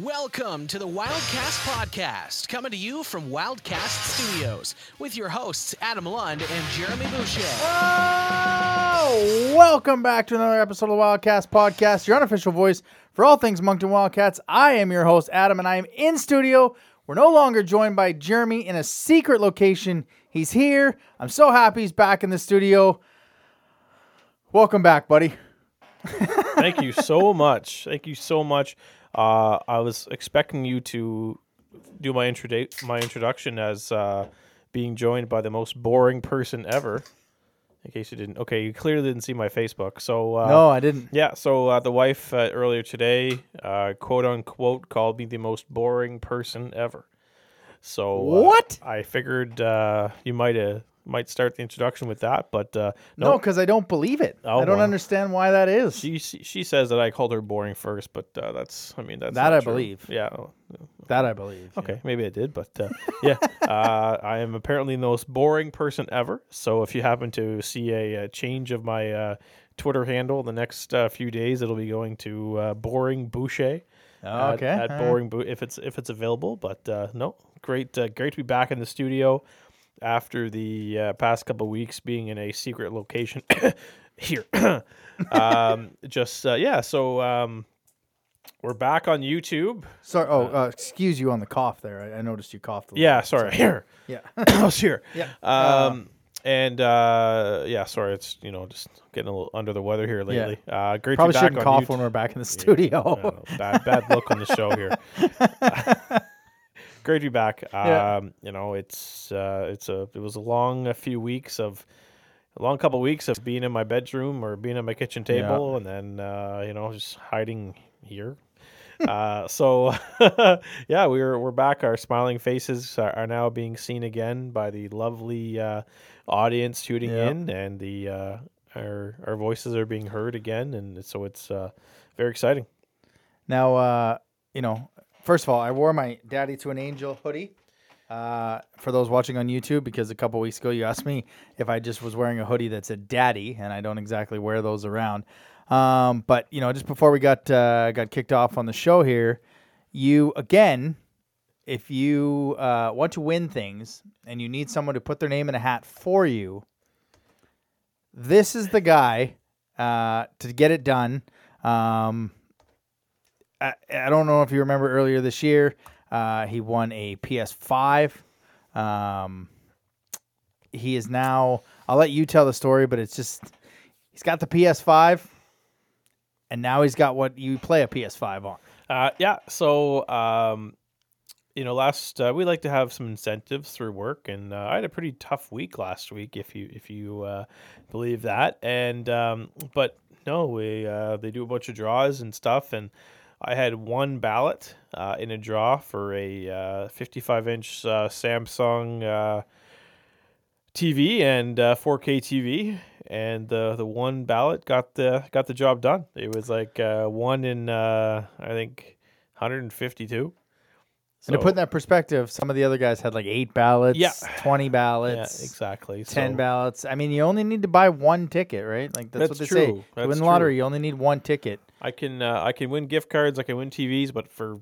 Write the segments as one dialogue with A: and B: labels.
A: Welcome to the Wildcast Podcast, coming to you from Wildcast Studios with your hosts Adam Lund and Jeremy Boucher.
B: Oh, welcome back to another episode of the Wildcast Podcast, your unofficial voice for all things Moncton Wildcats. I am your host, Adam, and I am in studio. We're no longer joined by Jeremy in a secret location. He's here. I'm so happy he's back in the studio. Welcome back, buddy.
C: Thank you so much. Thank you so much. Uh, I was expecting you to do my introdu- my introduction as uh, being joined by the most boring person ever. In case you didn't, okay, you clearly didn't see my Facebook. So uh,
B: no, I didn't.
C: yeah. So uh, the wife uh, earlier today, uh, quote unquote, called me the most boring person ever. So
B: What?
C: I figured uh, you might have might start the introduction with that, but uh,
B: No,
C: no,
B: because I don't believe it.
C: Oh,
B: I don't
C: well.
B: understand why that is.
C: She she she says that I called her boring first, but uh, that's I mean that's
B: That
C: not
B: I
C: true.
B: believe.
C: Yeah.
B: that I believe.
C: Okay, maybe I did, but uh, yeah, uh, I am apparently the most boring person ever. So if you happen to see a, uh change of my uh, Twitter handle the next uh, few days, it'll be going to uh, boring Boucher. at-
B: Okay.
C: At,
B: all right.
C: boring Bou- if it's if it's available, but uh, no, great uh, great to be back in the studio after the uh, past couple weeks being in a secret location here. um, just uh, yeah, so um, we're back on YouTube.
B: Sorry. Oh, uh, excuse you on the cough there. I, I noticed you coughed. A little
C: Yeah,
B: bit.
C: sorry. Here,
B: Yeah.
C: I was here.
B: Yeah.
C: Um, and uh, yeah, sorry, it's you know just getting a little under the weather here lately. Uh, great
B: Probably
C: to be back
B: shouldn't
C: on
B: cough
C: YouTube.
B: when we're back in the studio.
C: know, bad bad look on the show here. great to be back.
B: Yeah.
C: Um, you know, it's uh, it's a it was a long a few weeks of a long couple weeks of being in my bedroom or being at my kitchen
B: Yeah.
C: table, and then uh, you know just hiding here. uh, so yeah, we're we're back. Our smiling faces are, are now being seen again by the lovely uh, audience tuning
B: Yep.
C: in, and the uh, our our voices are being heard again, and so it's uh, very exciting.
B: Now, uh, you know, first of all, I wore my Daddy to an Angel hoodie. Uh, for those watching on YouTube, because a couple weeks ago you asked me if I just was wearing a hoodie that said "Daddy," and I don't exactly wear those around. Um, but you know, just before we got uh, got kicked off on the show here, you again, if you uh, want to win things and you need someone to put their name in a hat for you, this is the guy uh, to get it done. Um, I, I don't know if you remember earlier this year, uh, he won a PS5. Um, he is now. I'll let you tell the story, but it's just he's got the PS5, and now he's got what you play a PS5 on.
C: Uh, yeah. So, um, you know, last uh, we like to have some incentives through work, and uh, I had a pretty tough week last week, if you if you uh, believe that. And um, but no, we uh, they do a bunch of draws and stuff, and I had one ballot uh, in a draw for a uh, 55 inch uh, Samsung. Uh, TV and uh, 4K TV, and the the one ballot got the got the job done. It was like one in I think 152.
B: And to put in that perspective, some of the other guys had like eight ballots,
C: Yeah.
B: 20 ballots, yeah,
C: exactly.
B: 10
C: So-
B: ballots. I mean, you only need to buy one ticket, right? Like that's, what they
C: That's
B: say.
C: true.
B: To
C: That's
B: win the
C: true.
B: lottery, you only need one ticket.
C: I can uh, I can win gift cards, I can win TVs, but for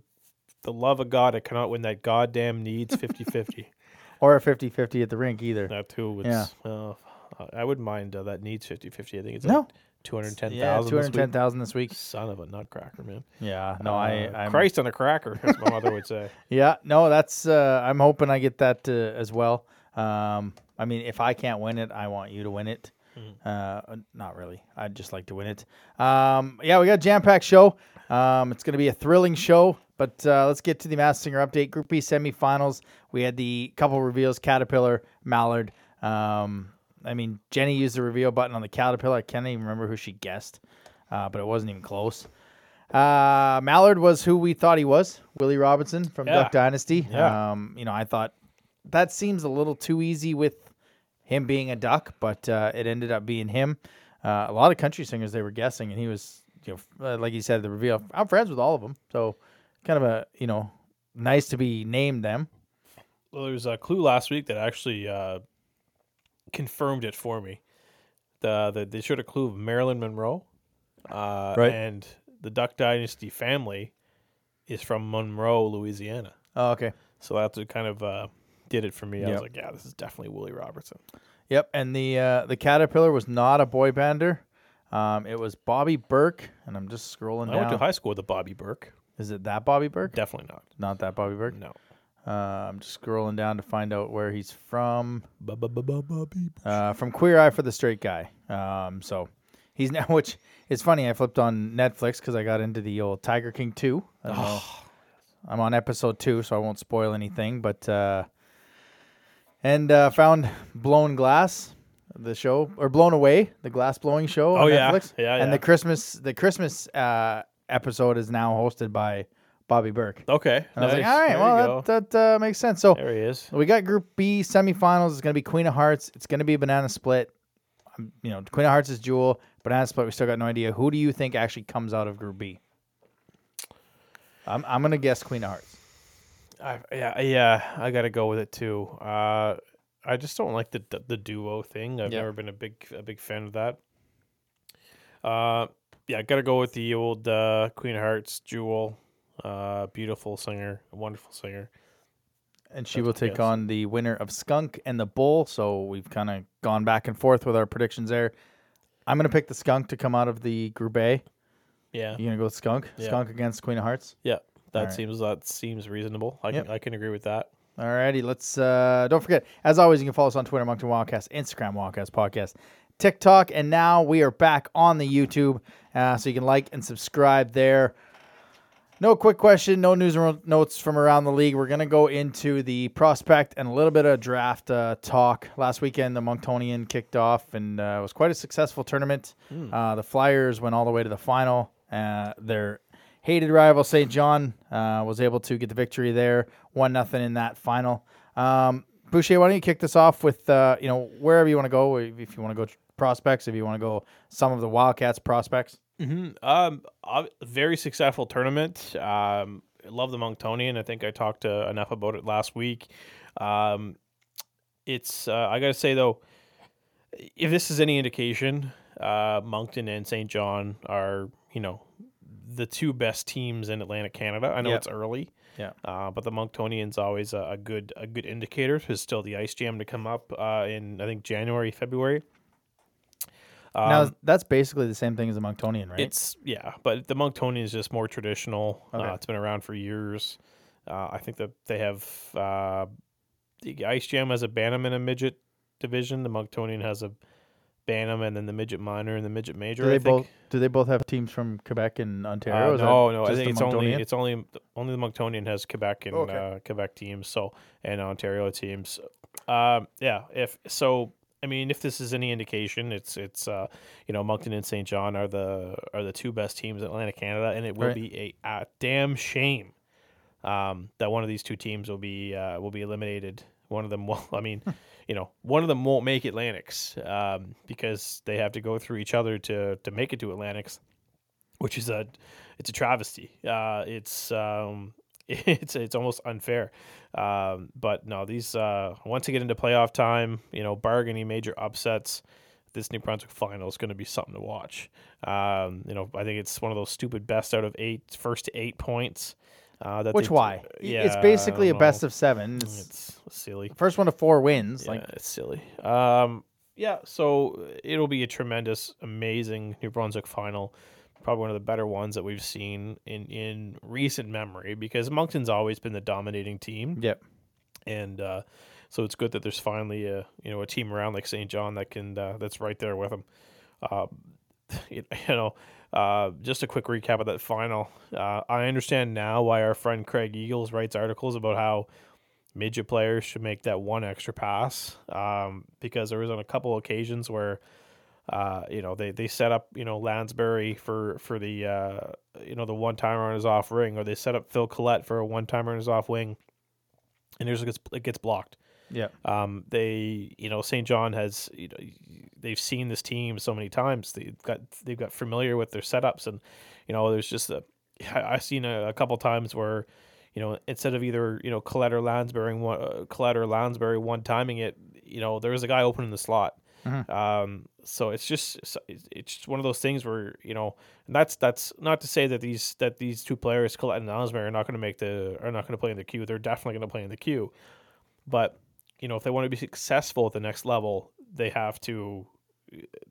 C: the love of God, I cannot win that goddamn needs 50-50.
B: Or a 50 50 at the rink either.
C: that too.
B: Yeah.
C: Uh, I wouldn't mind uh, that needs 50-50. I think it's
B: No.
C: like 210,000
B: Yeah, 210,000 this week.
C: Son of a nutcracker, man.
B: Yeah, no, I,
C: Uh,
B: I'm,
C: Christ on a cracker, as my mother would say.
B: Yeah, no, that's. Uh, I'm hoping I get that uh, as well. Um, I mean, if I can't win it, I want you to win it. Uh, not really. I'd just like to win it. Um, yeah, we got a jam packed show. Um, it's going to be a thrilling show. But uh, let's get to the Masked Singer update. Group B semifinals. We had the couple reveals: Caterpillar, Mallard. Um, I mean, Jenny used the reveal button on the Caterpillar. I can't even remember who she guessed, uh, but it wasn't even close. Uh, Mallard was who we thought he was, Willie Robertson from
C: Yeah.
B: Duck Dynasty.
C: Yeah.
B: Um, you know, I thought that seems a little too easy with him being a duck, but uh, it ended up being him. Uh, a lot of country singers they were guessing, and he was, you know, uh, like you said, the reveal. I'm friends with all of them, so kind of a, you know, nice to be named them.
C: Well, there was a clue last week that actually uh, confirmed it for me. The, the they showed a clue of Marilyn Monroe, uh,
B: Right.
C: and the Duck Dynasty family is from Monroe, Louisiana.
B: Oh, okay.
C: So that's what kind of uh, did it for me. I
B: Yep.
C: was like, yeah, this is definitely Willie Robertson.
B: Yep. And the uh, the Caterpillar was not a boy bander. Um, it was Bobby Berk, and I'm just scrolling
C: I went to high school with the Bobby Burke.
B: Is it that Bobby Burke?
C: Definitely not.
B: Not that Bobby Burke.
C: No.
B: Uh, I'm just scrolling down to find out where he's from. Uh, from Queer Eye for the Straight Guy. Um, so he's now, which is funny. I flipped on Netflix because I got into the old Tiger King 2. Oh. I'm on episode two, so I won't spoil anything. But uh, and uh, found Blown Glass, the show, or Blown Away, the glass blowing show.
C: Oh,
B: on
C: yeah.
B: Netflix.
C: Yeah,
B: And the Christmas, the Christmas uh, episode is now hosted by Bobby Berk.
C: Okay.
B: And I was like, all right,
C: There you
B: well,
C: go.
B: that, that uh, makes sense. So
C: there he is.
B: we got Group B semifinals. It's going to be Queen of Hearts. It's going to be a banana split. Um, you know, Queen of Hearts is Jewel. Banana split. We still got no idea. Who do you think actually comes out of Group B? I'm I'm going to guess Queen of Hearts.
C: I, yeah, yeah, I got to go with it too. Uh, I just don't like the the, the duo thing. I've
B: Yeah.
C: never been a big a big fan of that. Uh, yeah, I got to go with the old uh, Queen of Hearts, Jewel. Uh, beautiful singer, a wonderful singer.
B: And she
C: That's
B: will take on the winner of Skunk and the Bull. So we've kind of gone back and forth with our predictions there. I'm going to pick the Skunk to come out of the Group A.
C: Yeah,
B: You're going to go with Skunk?
C: Yeah.
B: Skunk against Queen of Hearts?
C: yeah, that
B: Alright.
C: seems that seems reasonable. I
B: Yep.
C: can I can agree with that.
B: Alrighty, let's uh don't forget, as always, you can follow us on Twitter, Moncton Wildcast, Instagram, Wildcast Podcast, TikTok, and now we are back on the YouTube. Uh, so you can like and subscribe there. No quick question, no news and notes from around the league. We're gonna go into the prospect and a little bit of draft uh, talk. Last weekend, the Monctonian kicked off, and uh, it was quite a successful tournament. Uh, the Flyers went all the way to the final. Uh, their hated rival St. John uh, was able to get the victory there, one nothing in that final. Um, Boucher, why don't you kick this off with uh, you know wherever you want to go, if you want to go prospects, if you want to go some of the Wildcats prospects.
C: Mm-hmm. Um, very successful tournament. Um, love the Monctonian. I think I talked uh, enough about it last week. Um, it's uh, I gotta say though, if this is any indication, uh, Moncton and St. John are you know the two best teams in Atlantic Canada. I know
B: Yep.
C: it's early.
B: Yeah.
C: Uh, but the Monctonian's always a, a good a good indicator. There's still the ice jam to come up uh, in I think January February.
B: Now
C: Um,
B: that's basically the same thing as the Monctonian, right?
C: it's yeah, but the Monctonian is just more traditional.
B: Okay.
C: Uh, it's been around for years. Uh, I think that they have uh, the Ice Jam has a Bantam and a midget division. The Monctonian has a Bantam and then the midget minor and the midget major.
B: do they both do they both have teams from Quebec and Ontario?
C: Uh, no, no. I think it's only it's only only the Monctonian has Quebec and
B: Okay.
C: uh, Quebec teams. So and Ontario teams. Um, yeah. If so, I mean, if this is any indication, it's it's uh, you know Moncton and St. John are the are the two best teams in Atlantic Canada, and it will
B: Right.
C: be a, a damn shame um, that one of these two teams will be uh, will be eliminated. One of them will. I mean, you know, one of them won't make Atlantics um, because they have to go through each other to to make it to Atlantics, which is a it's a travesty. Uh, it's um, it's it's almost unfair. Um, but no, these uh, once they get into playoff time, you know, bargaining major upsets. This New Brunswick final is going to be something to watch. Um, you know, I think it's one of those stupid best out of eight, first to eight points. Uh, that
B: Which
C: they-
B: why?
C: Yeah,
B: it's basically a best of seven. It's
C: It's silly.
B: first one to four wins.
C: Yeah,
B: Like
C: it's silly. Um, yeah, so it'll be a tremendous, amazing New Brunswick final. Probably one of the better ones that we've seen in in recent memory because Moncton's always been the dominating team,
B: yep.
C: and uh, so it's good that there's finally a you know a team around like St. John that can uh, that's right there with them. Uh, you know, uh, just a quick recap of that final. Uh, I understand now why our friend Craig Eagles writes articles about how midget players should make that one extra pass um, because there was on a couple occasions where uh, you know they, they set up you know Lansbury for for the uh, you know the one timer on his off ring or they set up Phil Collette for a one timer on his off wing and there's it gets, it gets blocked
B: Yeah.
C: um, they, you know, St. John has, you know, they've seen this team so many times. They've got they've got familiar with their setups, and you know, there's just a. I've seen a, a couple times where, you know, instead of either you know Colette or Lansbury one, uh, Colette or Lansbury one timing it, you know, there was a guy opening the slot. Um, so it's just it's just one of those things where you know, that's that's not to say that these that these two players, Colette and Ellesmere, are not going to make the are not going to play in the Q. They're definitely going to play in the Q, but you know, if they want to be successful at the next level, they have to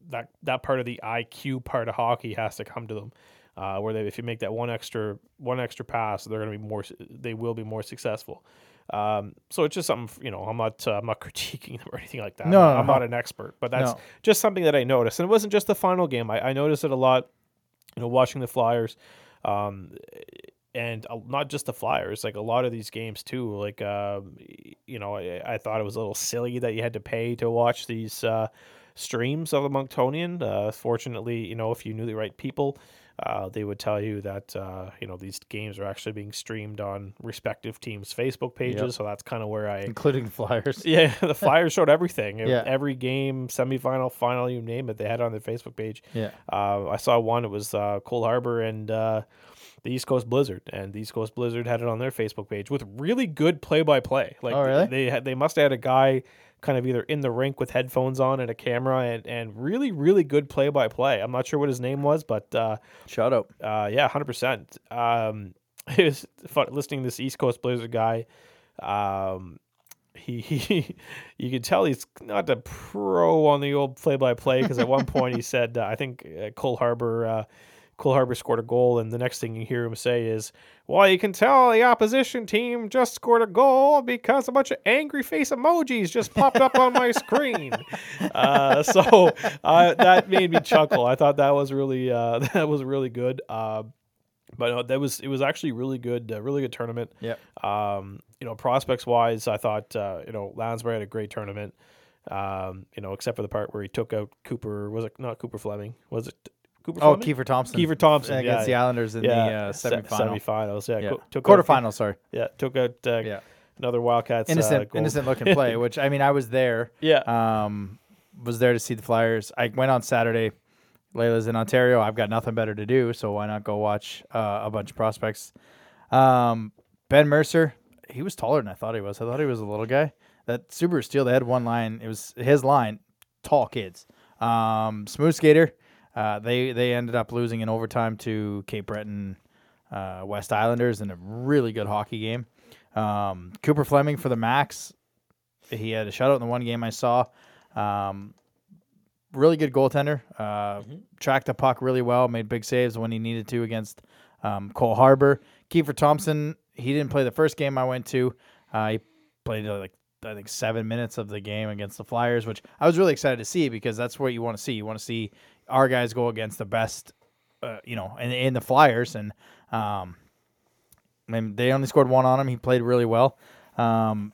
C: that that part of the IQ part of hockey has to come to them. Uh, where they, if you make that one extra one extra pass, they're going to be more. They will be more successful. Um, so it's just something you know. I'm not uh, I'm not critiquing them or anything like that.
B: No,
C: I'm,
B: no,
C: not an expert, but that's
B: No.
C: just something that I noticed, and it wasn't just the final game. I, I noticed it a lot. You know, watching the Flyers, um, and uh, not just the Flyers, like a lot of these games too. Like, um, you know, I, I thought it was a little silly that you had to pay to watch these uh, streams of the Monctonian. Uh, fortunately, you know, if you knew the right people, uh, they would tell you that uh, you know these games are actually being streamed on respective teams' Facebook pages. So that's kind of where I
B: including the Flyers.
C: yeah, the Flyers showed everything.
B: Yeah.
C: Every game, semifinal, final, you name it, they had it on their Facebook page.
B: Yeah.
C: Uh, I saw one. It was uh, Cole Harbor and uh, the East Coast Blizzard, and the East Coast Blizzard had it on their Facebook page with really good play-by-play. Like,
B: Oh, really?
C: They had, they must have had a guy kind of either in the rink with headphones on and a camera, and, and really really good play-by-play. I'm not sure what his name was, but uh,
B: Shout out.
C: uh, yeah, hundred percent. Um, it was fun listening to this East Coast Blizzard guy. Um, he, he, you can tell he's not a pro on the old play-by-play because at one point he said, uh, I think uh, Cole Harbor, uh, Cole Harbor scored a goal, and the next thing you hear him say is, "Well, you can tell the opposition team just scored a goal because a bunch of angry face emojis just popped up on my screen." Uh, so uh, that made me chuckle. I thought that was really uh, that was really good. Uh, but uh, that was it was actually really good, uh, really good tournament.
B: Yeah.
C: Um, you know, prospects wise, I thought uh, you know Lansbury had a great tournament. Um, you know, except for the part where he took out Cooper. Was it not Cooper Fleming? Was it Cooper?
B: Oh,
C: Fleming?
B: Kiefer Thompson.
C: Kiefer Thompson
B: against
C: yeah,
B: the Islanders in
C: yeah,
B: the uh, semifinal.
C: semifinals. Yeah,
B: Yeah.
C: co- took out-
B: sorry.
C: yeah, took out uh,
B: Yeah.
C: another Wildcats. uh,
B: Innocent,
C: goal.
B: innocent looking play. Which I mean, I was there.
C: Yeah,
B: Um, was there to see the Flyers. I went on Saturday. Layla's in Ontario. I've got nothing better to do, so why not go watch uh, a bunch of prospects? Um, ben Mercer, he was taller than I thought he was. I thought he was a little guy. That Subaru Steel, they had one line. It was his line. Tall kids. Um, smooth skater. Uh, they they ended up losing in overtime to Cape Breton uh, West Islanders in a really good hockey game. Um, Cooper Fleming for the Max. He had a shutout in the one game I saw. Um, really good goaltender. Uh, Tracked the puck really well. Made big saves when he needed to against um, Cole Harbor. Kiefer Thompson. He didn't play the first game I went to. Uh, he played uh, like I think seven minutes of the game against the Flyers, which I was really excited to see because that's what you want to see. You want to see our guys go against the best, uh, you know, in, in the Flyers, and um, and they only scored one on him. He played really well. Um,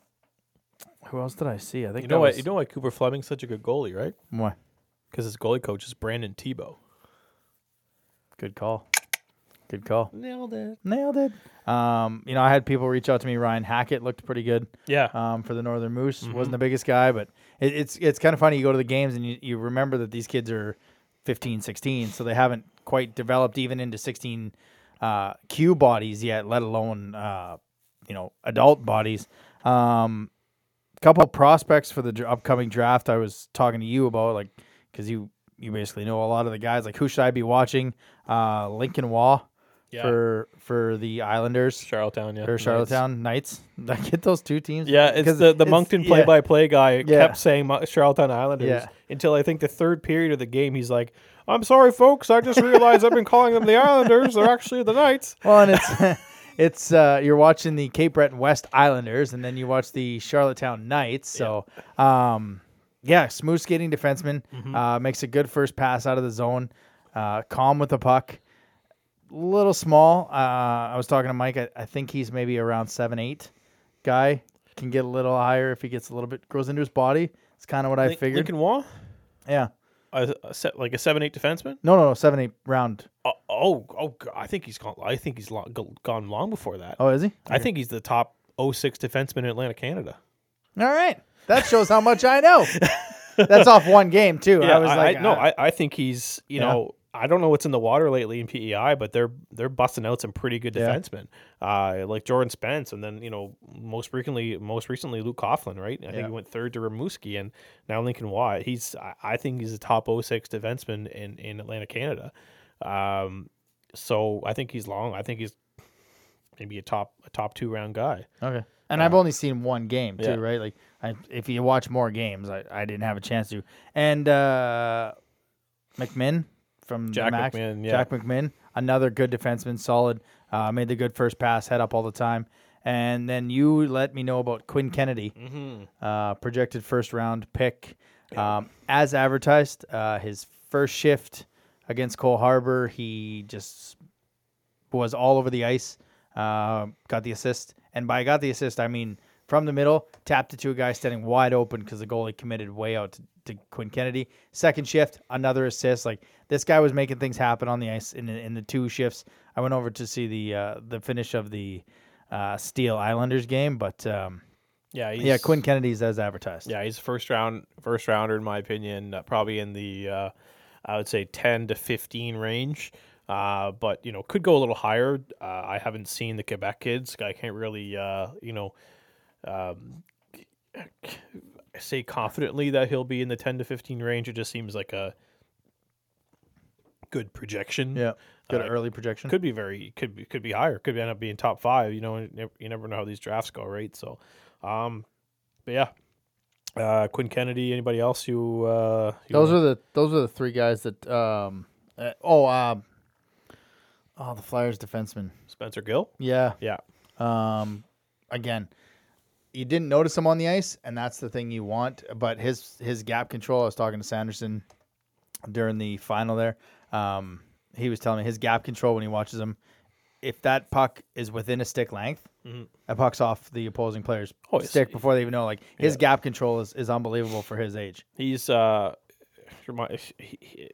B: who else did I see? I think
C: you know why
B: was-
C: you know why Cooper Fleming's such a good goalie, right?
B: Why?
C: Because his goalie coach is Brandon Tebow.
B: Good call. Good call.
C: Nailed it.
B: Nailed it. Um, you know, I had people reach out to me. Ryan Hackett looked pretty good
C: Yeah.
B: um, for the Northern Moose. Wasn't the biggest guy, but it, it's it's kind of funny. You go to the games and you, you remember that these kids are 15, 16, so they haven't quite developed even into 16 uh, Q bodies yet, let alone uh, you know adult bodies. Um, couple prospects for the dr- upcoming draft. I was talking to you about like because you you basically know a lot of the guys. Like who should I be watching? Uh, Lincoln Waugh
C: Yeah.
B: for for the Islanders
C: Charlottetown, yeah.
B: or Charlottetown Knights. I get those two teams?
C: Yeah, it's the, the
B: it's-
C: Moncton play-by-play guy
B: Yeah.
C: kept saying Charlottetown Islanders
B: Yeah.
C: until I think the third period of the game. He's like, "I'm sorry, folks. I just realized I've been calling them the Islanders. They're actually the Knights."
B: Well, and it's it's uh, you're watching the Cape Breton West Islanders, and then you watch the Charlottetown Knights. So, um, yeah, smooth skating defenseman
C: Mm-hmm.
B: uh, makes a good first pass out of the zone. Uh, calm with the puck. Little small. Uh, I was talking to Mike. I, I think he's maybe around seven eight. Guy can get a little higher if he gets a little bit grows into his body. It's kind of what I
C: Lin-
B: figured.
C: Lincoln Waugh,
B: Yeah.
C: a, a set, like a seven-eight defenseman.
B: No, no, no. Seven eight round.
C: Oh, oh, oh, g- I think he's gone. I think he's long, gone long before that.
B: Oh, is he?
C: I think he's the top 06 defenseman in Atlantic, Canada.
B: All right. That shows how much I know. That's off one game too. I was like,
C: no,
B: uh,
C: I, I think he's. You
B: Yeah.
C: know, I don't know what's in the water lately in PEI, but they're they're busting out some pretty good
B: Yeah.
C: defensemen, uh, like Jordan Spence, and then you know most recently most recently Luke Coughlin, right? I
B: Yeah.
C: think he went third to Rimouski, and now Lincoln Waugh. He's I, think he's a top 06 defenseman in in Atlantic Canada. Um, so I think he's long. I think he's maybe a top a top two round guy.
B: Okay. And I've only seen one game too,
C: yeah.
B: right? Like, I, if you watch more games, I, I didn't have a chance to. And uh, McMinn from
C: Jack
B: Max,
C: McMinn, yeah.
B: Jack McMinn, another good defenseman, solid. Uh, made the good first pass, head up all the time. And then you let me know about Quinn Kennedy,
C: Mm-hmm.
B: uh, projected first round pick. Um, as advertised, uh, his first shift against Cole Harbor, he just was all over the ice, uh, got the assist. And by got the assist, I mean from the middle, tapped it to a guy standing wide open because the goalie committed way out to, to Quinn Kennedy. Second shift, another assist. Like this guy was making things happen on the ice in the, in the two shifts. I went over to see the uh, the finish of the uh, Steel Islanders game, but um,
C: Yeah, he's,
B: yeah, Quinn Kennedy's as advertised.
C: Yeah, he's first round first rounder in my opinion, uh, probably in the uh, I would say ten to fifteen range. Uh, but you know, could go a little higher. Uh, I haven't seen the Quebec kids. I can't really, uh, you know, um, say confidently that he'll be in the ten to fifteen range. It just seems like a good projection.
B: Yeah, good
C: Uh,
B: early projection.
C: could be very could be could be higher. Could end up being top five. You know, you never, know how these drafts go, right? So, um, but yeah, uh, Quinn Kennedy. Anybody else you? Uh, you
B: Those
C: wanna-
B: are the those are the three guys that. Um, uh, oh, um, oh, the Flyers defenseman.
C: Spencer Gill.
B: Yeah.
C: Yeah,
B: Um, again, you didn't notice him on the ice, and that's the thing you want. But his his gap control. I was talking to Sanderson during the final there. Um, he was telling me his gap control when he watches him. If that puck is within a stick length, that puck's off the opposing player's
C: Mm-hmm. Oh,
B: stick before they even know. Like his
C: Yeah.
B: gap control is, is unbelievable for his age.
C: he's. Uh, he, he,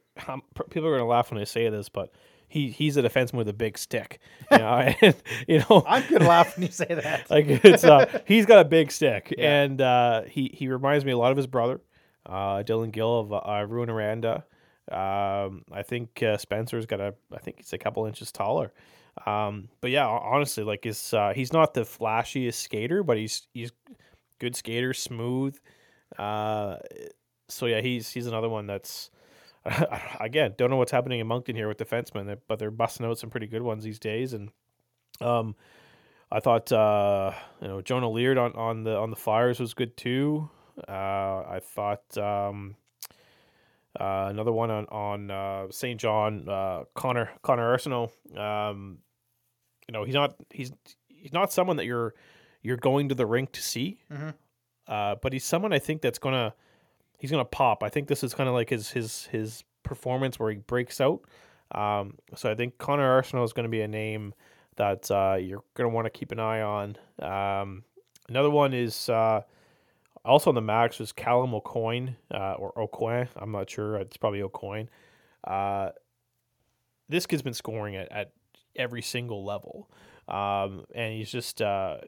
C: people are gonna laugh when I say this, but he he's a defenseman with a big stick. You know, and, you know,
B: I'm gonna laugh when you say that.
C: like it's uh he's got a big stick
B: Yeah.
C: and uh he he reminds me a lot of his brother uh dylan gill of uh Rouyn-Noranda um i think uh, spencer's got a i think he's a couple inches taller um but yeah honestly like his uh he's not the flashiest skater but he's he's good skater smooth uh so yeah he's he's another one that's again don't know what's happening in moncton here with defensemen but they're busting out some pretty good ones these days and um I thought uh, you know Jonah Leard on, on the on the Flyers was good too. Uh, I thought um, uh, another one on on uh, St. John uh, Connor Connor Arsenault. Um, you know he's not he's he's not someone that you're you're going to the rink to see,
B: Mhm.
C: uh, but he's someone I think that's gonna he's gonna pop. I think this is kind of like his his his performance where he breaks out. Um, so I think Connor Arsenault is going to be a name that uh, you're going to want to keep an eye on. Um, another one is uh, also on the max was Callum O'Coin uh, or O'Coin. I'm not sure. It's probably O'Coin. Uh, this kid's been scoring at, at every single level. Um, and he's just, uh,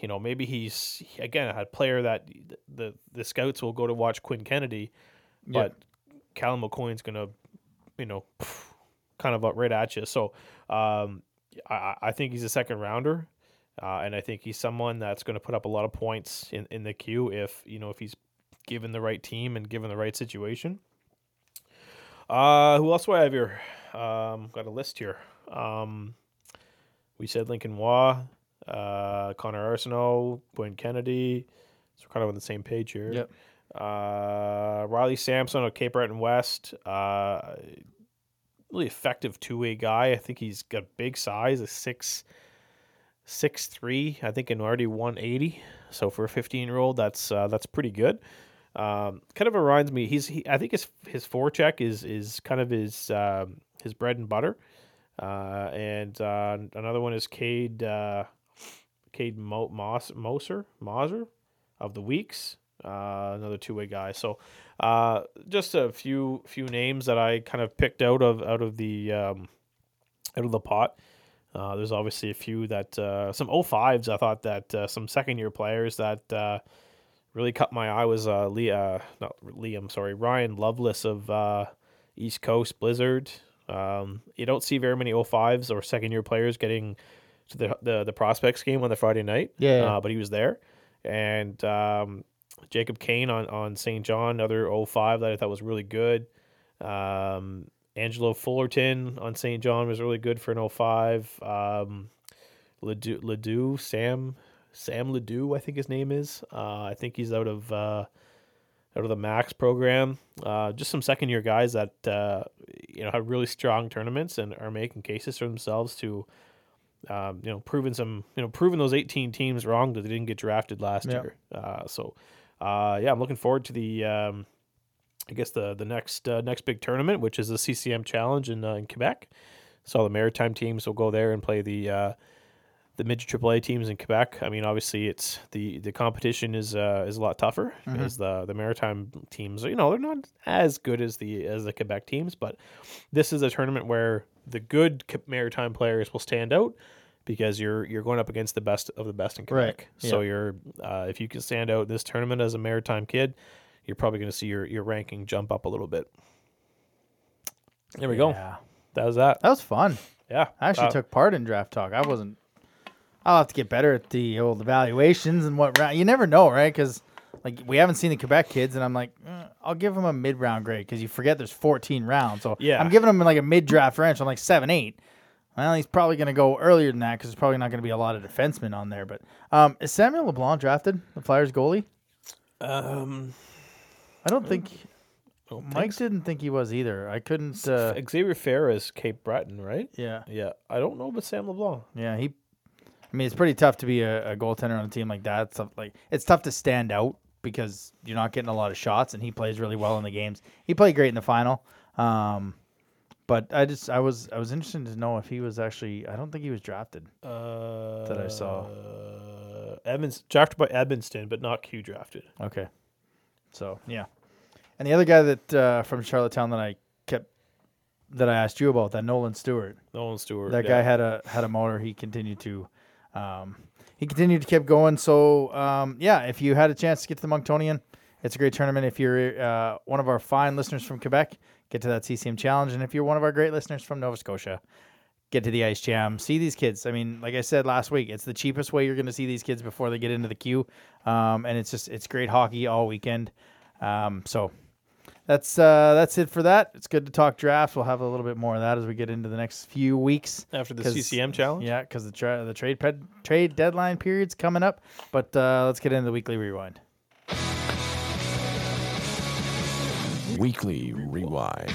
C: you know, maybe he's, again, a player that the, the scouts will go to watch Quinn Kennedy,
B: Yeah.
C: but Callum O'Coin's going to, you know, kind of up right at you. So, um, I, I think he's a second rounder, uh, and I think he's someone that's going to put up a lot of points in, in the Q if you know if he's given the right team and given the right situation. Uh, who else do I have here? Um, got a list here. Um, we said Lincoln Waugh, uh, Connor Arsenault, Quinn Kennedy. So we're kind of on the same page here.
B: Yep.
C: Uh, Riley Sampson of Cape Breton West. Uh, really effective two way guy. I think he's got big size, a six six three. I think, and already one eighty. So for a fifteen year old, that's uh, that's pretty good. Um, kind of reminds me. He's he, I think his his forecheck is is kind of his um, his bread and butter. Uh, and uh, another one is Cade uh, Cade Mo- Moss Moser Moser of the Weeks. Uh, another two way guy. So uh, just a few few names that I kind of picked out of out of the um, out of the pot. Uh, there's obviously a few that uh, some 05s. I thought that uh, some second year players that uh, really cut my eye was uh, Lee, uh, not Liam, sorry, Ryan Lovelace of uh, East Coast Blizzard. Um, you don't see very many 05s or second year players getting to the the, the prospects game on the Friday night.
B: Yeah.
C: Uh, but he was there, and um, Jacob Kane on on St. John, another 05 that I thought was really good. Um, Angelo Fullerton on St. John was really good for an 05. Um, Ledoux, Ledoux Sam Sam Ledoux, I think his name is. Uh, I think he's out of uh, out of the Max program. Uh, just some second year guys that uh, you know have really strong tournaments and are making cases for themselves to um, you know proving some you know proving those 18 teams wrong that they didn't get drafted last year. Uh, so uh, yeah, I'm looking forward to the. Um, I guess the the next uh, next big tournament, which is the CCM Challenge in uh, in Quebec. So the maritime teams will go there and play the uh, the mid AAA teams in Quebec. I mean, obviously, it's the the competition is uh, is a lot tougher because the the maritime teams, you know, they're not as good as the as the Quebec teams. But this is a tournament where the good maritime players will stand out because you're you're going up against the best of the best in
B: Right,
C: Quebec. So
B: yeah.
C: you're uh, if you can stand out this tournament as a maritime kid, you're probably going to see your your ranking jump up a little bit. There we go. That was that.
B: That was fun.
C: Yeah,
B: I actually
C: Uh,
B: took part in draft talk. I wasn't. I'll have to get better at the old evaluations and what round. You never know, right? Because like we haven't seen the Quebec kids, and I'm like, eh, I'll give them a mid round grade because you forget there's 14 rounds. So
C: Yeah.
B: I'm giving them like a mid draft range. I'm like seven, eight. Well, he's probably going to go earlier than that because there's probably not going to be a lot of defensemen on there. But um, is Samuel LeBlanc drafted, the Flyers goalie?
C: Um,
B: I don't think Mike didn't think he was either. I couldn't. Uh,
C: Xavier Fair is Cape Breton, right?
B: yeah,
C: Yeah, I don't know about Sam LeBlanc.
B: Yeah, he. I mean, it's pretty tough to be a, a goaltender on a team like that. It's tough, like it's tough to stand out because you're not getting a lot of shots, and he plays really well in the games. He played great in the final. Um, but I just I was I was interested to know if he was actually. I don't think he was drafted.
C: Uh,
B: I saw.
C: Evans drafted by Edmonton, but not Q drafted.
B: Okay, so yeah, and the other guy that uh, from Charlottetown that I kept that I asked you about that Nolan Stewart.
C: Nolan Stewart.
B: that
C: yeah.
B: guy had a had a motor. He continued to, um, he continued to keep going. So um, yeah, if you had a chance to get to the Monctonian, it's a great tournament. If you're uh, one of our fine listeners from Quebec, get to that CCM challenge, and if you're one of our great listeners from Nova Scotia, get to the Ice Jam. See these kids. I mean, like I said last week, it's the cheapest way you're going to see these kids before they get into the Q, um, and it's just it's great hockey all weekend. Um, so that's uh, that's it for that. It's good to talk drafts. We'll have a little bit more of that as we get into the next few weeks.
C: after the CCM challenge.
B: Yeah, because the tra- the trade ped- trade deadline period's coming up. But uh, let's get into the weekly rewind.
D: Weekly Rewind.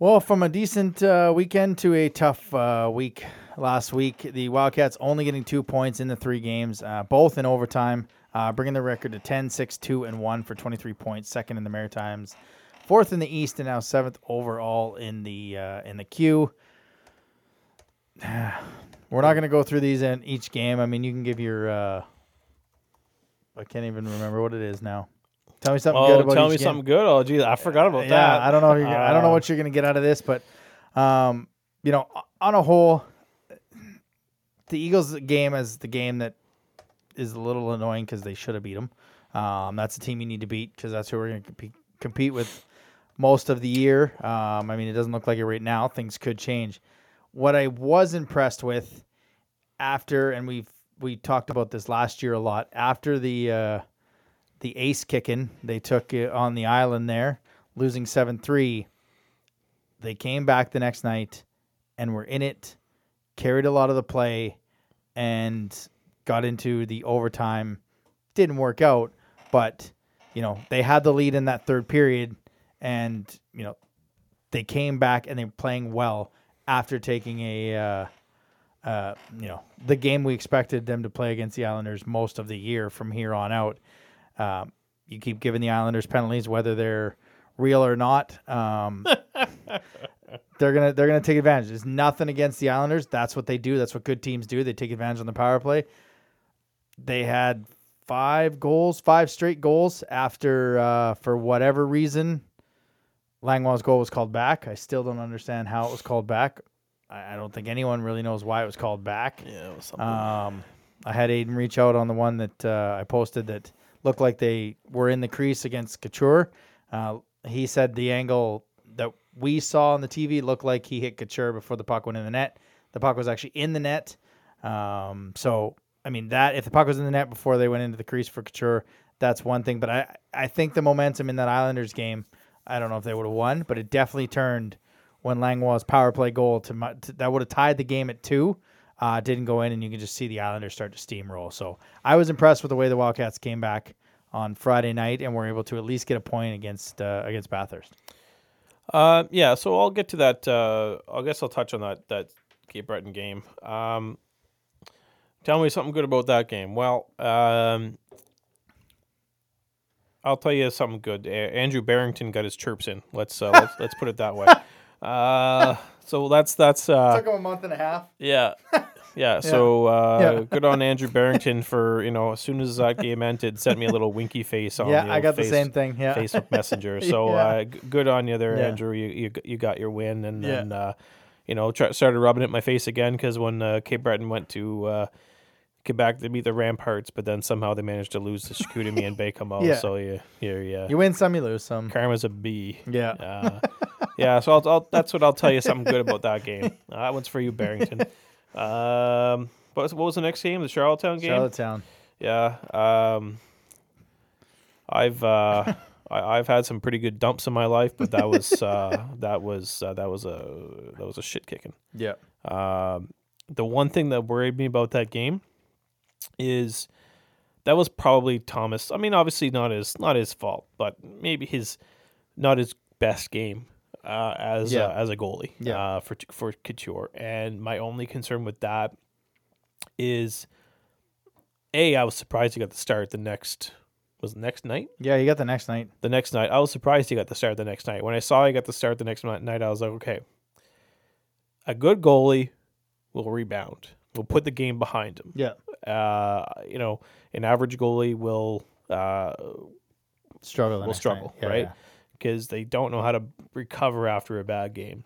B: Well, from a decent uh, weekend to a tough uh, week last week, the Wildcats only getting two points in the three games, uh, both in overtime, uh, bringing the record to 10, 6, 2, and 1 for 23 points, second in the Maritimes, fourth in the East, and now seventh overall in the uh, in the Q. We're not going to go through these in each game. I mean, you can give your. Uh, I can't even remember what it is now. Tell me something good
C: Oh,
B: about
C: tell me
B: game.
C: something good. Oh, geez, I forgot about that.
B: yeah,
C: that.
B: I don't know. Gonna, I don't know
C: Uh,
B: what you're going to get out of this, but um, you know, on a whole, the Eagles game is the game that is a little annoying because they should have beat them. Um, that's the team you need to beat because that's who we're going to compete, compete with most of the year. Um, I mean, it doesn't look like it right now. Things could change. What I was impressed with after, and we've we talked about this last year a lot after the. Uh, the ace kicking they took on the island there, losing 7 3. They came back the next night and were in it, carried a lot of the play, and got into the overtime. Didn't work out, but, you know, they had the lead in that third period, and, you know, they came back and they were playing well after taking a. Uh, uh, you know, the game we expected them to play against the Islanders most of the year from here on out. Um, you keep giving the Islanders penalties, whether they're real or not. Um, they're gonna they're gonna take advantage. There's nothing against the Islanders. That's what they do. That's what good teams do. They take advantage on the power play. They had five goals, five straight goals after uh, for whatever reason. Langlois' goal was called back. I still don't understand how it was called back. I, I don't think anyone really knows why it was called back.
C: Yeah, it was something.
B: Um, I had Aiden reach out on the one that uh, I posted that looked like they were in the crease against Couture. Uh, he said the angle that we saw on the TV looked like he hit Couture before the puck went in the net. The puck was actually in the net. Um, so I mean that if the puck was in the net before they went into the crease for Couture, that's one thing. But I I think the momentum in that Islanders game, I don't know if they would have won, but it definitely turned when Langlois' power play goal to, to that would have tied the game at two. Uh, didn't go in, and you can just see the Islanders start to steamroll. So I was impressed with the way the Wildcats came back on Friday night and were able to at least get a point against uh, against Bathurst.
C: Uh, yeah, so I'll get to that. Uh, I guess I'll touch on that that Cape Breton game. Um, tell me something good about that game. Well, um, I'll tell you something good. A- Andrew Barrington got his chirps in. Let's uh, let's let's put it that way. Uh, so that's that's uh,
B: Took him a month and a half.
C: yeah. Yeah, so uh,
B: Yeah.
C: good on Andrew Barrington for you know as soon as that game ended, sent me a little winky face on
B: yeah,
C: the
B: I got
C: face,
B: the same thing. Yeah,
C: Facebook Messenger. So
B: Yeah.
C: uh, g- good on you there,
B: Yeah.
C: Andrew. You, you you got your win, and
B: Yeah.
C: then uh, you know try, started rubbing it in my face again because when uh, Cape Breton went to uh, Quebec to meet the Ramparts, but then somehow they managed to lose to Chicoutimi and Baie-Comeau.
B: Yeah.
C: So you you yeah,
B: you win some, you lose some.
C: karma's a B.
B: Yeah,
C: Uh, yeah, so I'll, I'll, that's what I'll tell you something good about that game. Uh, that one's for you, Barrington. Um, what was, what was the next game? The Charlottetown game.
B: Charlottetown.
C: Yeah. Um, I've uh, I, I've had some pretty good dumps in my life, but that was uh, that was uh, that was a that was a shit kicking.
B: Yeah,
C: Um, the one thing that worried me about that game is that was probably Thomas. I mean, obviously not his not his fault, but maybe his not his best game uh, as
B: Yeah.
C: uh, as a goalie
B: Yeah.
C: uh, for for Couture. And my only concern with that is, a I was surprised he got the start the next was it next night.
B: yeah. he got the next night.
C: The next night, I was surprised he got the start the next night. When I saw he got the start the next night, I was like, okay, a good goalie will rebound. Will put the game behind him.
B: Yeah,
C: Uh, you know, an average goalie will uh,
B: struggle.
C: will struggle.
B: Yeah,
C: right?
B: yeah.
C: Because they don't know how to recover after a bad game.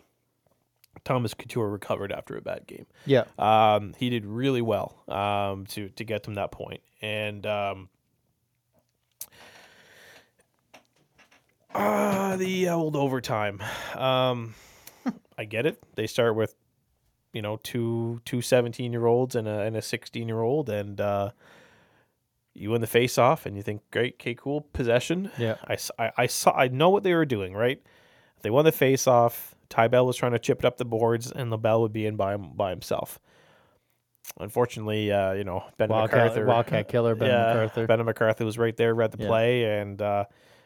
C: Thomas Couture recovered after a bad game.
B: Yeah,
C: Um, he did really well um, to to get them that point. point, and um, uh, the old overtime. Um, I get it. They start with you know two two 17 year olds and a and a 16 year old, and uh, you win the face off, and you think, great, okay, cool, possession.
B: yeah,
C: I, I- I saw I know what they were doing, right? They won the face off. Ty Bell was trying to chip it up the boards, and LaBelle would be in by by himself. Unfortunately, uh, you know Ben
B: Wildcat,
C: MacArthur,
B: Wildcat killer Ben
C: yeah,
B: MacArthur.
C: Ben MacArthur was right there, read the
B: Yeah.
C: play, and uh,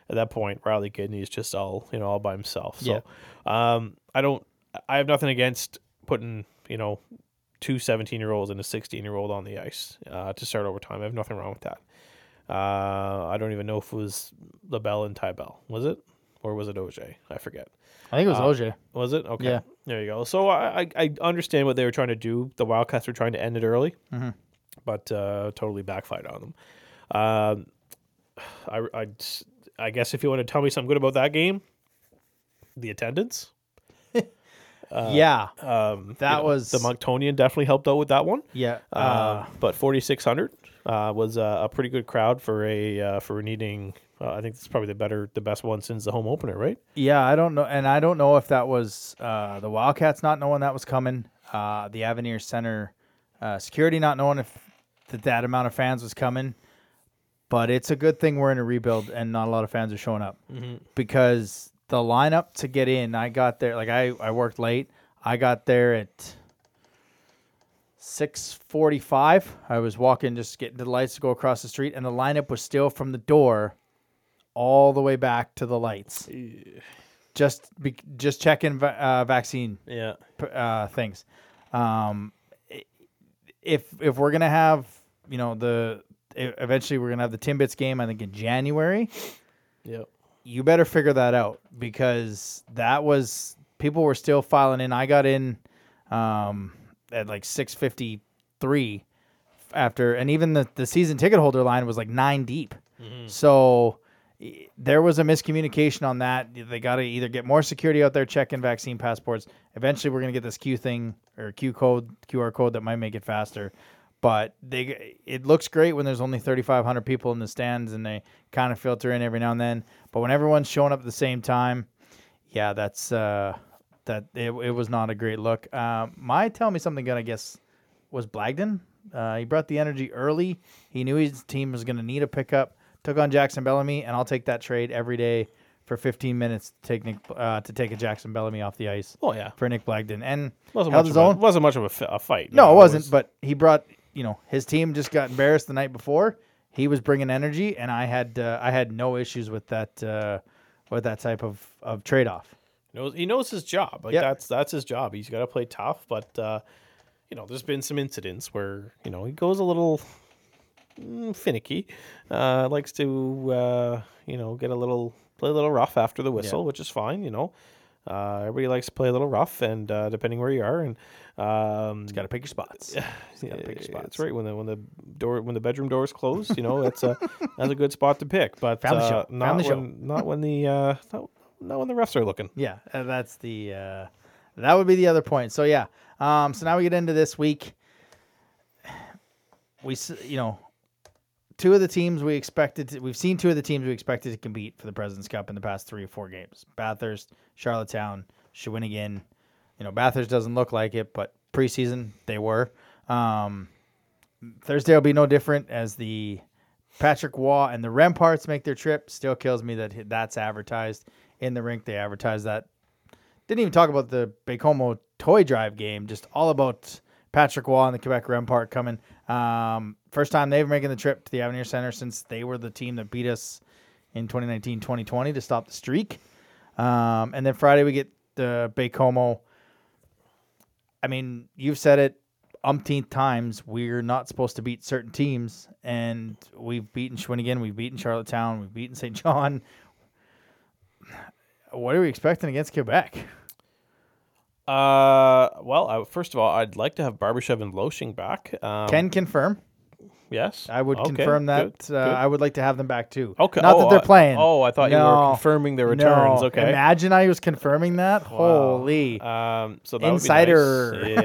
C: at that point, Riley Kidney's just all you know all by himself. So, um, I don't, I have nothing against putting you know two 17 year olds and a 16 year old on the ice uh, to start overtime. I have nothing wrong with that. Uh, I don't even know if it was LaBelle and Ty Bell. Was it? Or was it OJ? I forget.
B: I think it was
C: uh,
B: OJ.
C: Was it? Okay.
B: Yeah.
C: There you go. So I, I, understand what they were trying to do. The Wildcats were trying to end it early,
B: Mhm.
C: but uh, totally backfired on them. Um, I, I, I guess if you want to tell me something good about that game, the attendance. Uh,
B: yeah,
C: Um, you
B: That
C: know,
B: was-
C: the Monctonian definitely helped out with that one.
B: yeah.
C: Uh,
B: Uh,
C: but 4,600 uh, was a pretty good crowd for a uh, for needing. Uh, I think it's probably the better, the best one since the home opener, right?
B: Yeah, I don't know, and I don't know if that was uh, the Wildcats not knowing that was coming, uh, the Avenir Center uh, security not knowing if that that amount of fans was coming. But it's a good thing we're in a rebuild and not a lot of fans are showing up because the lineup to get in, I got there like I I worked late. I got there at six forty five. I was walking just getting to the lights to go across the street, and the lineup was still from the door all the way back to the lights just be, just checking uh, vaccine
C: Yeah.
B: uh, things. Um, if if we're gonna have you know the eventually we're gonna have the Timbits game I think in January.
C: Yep.
B: You better figure that out because that was people were still filing in. I got in um, at like six fifty three after, and even the the season ticket holder line was like nine deep. So there was a miscommunication on that. They got to either get more security out there checking vaccine passports. Eventually, we're going to get this Q thing or Q code, QR code that might make it faster. But they it looks great when there's only 3,500 people in the stands and they kind of filter in every now and then. But when everyone's showing up at the same time, yeah, that's uh, that it, it was not a great look. Uh, my tell me something good, I guess, was Blagden. Uh, he brought the energy early. He knew his team was going to need a pickup. Took on Jackson Bellamy, and I'll take that trade every day for 15 minutes to take Nick uh, to take a Jackson Bellamy off the ice
C: Oh yeah,
B: for Nick Blagden. And
C: wasn't much of a, wasn't much of a, fight.
B: No, it wasn't.
C: was-
B: But he brought, you know, his team just got embarrassed the night before. He was bringing energy, and I had uh, I had no issues with that uh, with that type of of trade off.
C: knows he knows his job. Like
B: Yep.
C: that's that's his job. He's got to play tough, but uh, you know, there's been some incidents where you know he goes a little mm, finicky. Uh, likes to uh, you know get a little play a little rough after the whistle, which is fine. You know, uh, everybody likes to play a little rough, and uh, depending where you are, and um,
B: Got to pick your spots.
C: yeah,
B: gotta pick your spots.
C: That's right. When the when the door when the bedroom door is closed, you know that's a that's a good spot to pick. But
B: Found the
C: uh,
B: show. Found
C: not
B: the show.
C: when not when the uh, not, not when the refs are looking.
B: Yeah, uh, that's the uh, that would be the other point. So yeah, um, so now we get into this week. We s- you know, two of the teams we expected. To, we've seen two of the teams we expected to compete for the Presidents Cup in the past three or four games: Bathurst, Charlottetown, Shawinigan. You know, Bathurst doesn't look like it, but preseason they were. Um, Thursday will be no different as the Patrick Roy and the Remparts make their trip. Still kills me that that's advertised in the rink. They advertised that. Didn't even talk about the Baie-Comeau toy drive game. Just all about Patrick Roy and the Quebec Rempart coming. Um, first time they've making the trip to the Avenir Center since they were the team that beat us in 2019-2020 to stop the streak. Um, and then Friday we get the Baie-Comeau. I mean, you've said it umpteenth times. We're not supposed to beat certain teams, and we've beaten Shawinigan, we've beaten Charlottetown, we've beaten St. John. What are we expecting against Quebec?
C: Uh, well, I, first of all, I'd like to have Barbashev and Loshing back. Um,
B: Can confirm.
C: yes,
B: I would
C: Okay,
B: confirm that.
C: good,
B: uh. I would like to have them back too.
C: Okay.
B: Not
C: oh,
B: that they're playing.
C: Oh, I thought you were confirming their returns.
B: No.
C: Okay.
B: Imagine I was confirming that.
C: Wow.
B: Holy.
C: Um, so that
B: Insider.
C: Nice.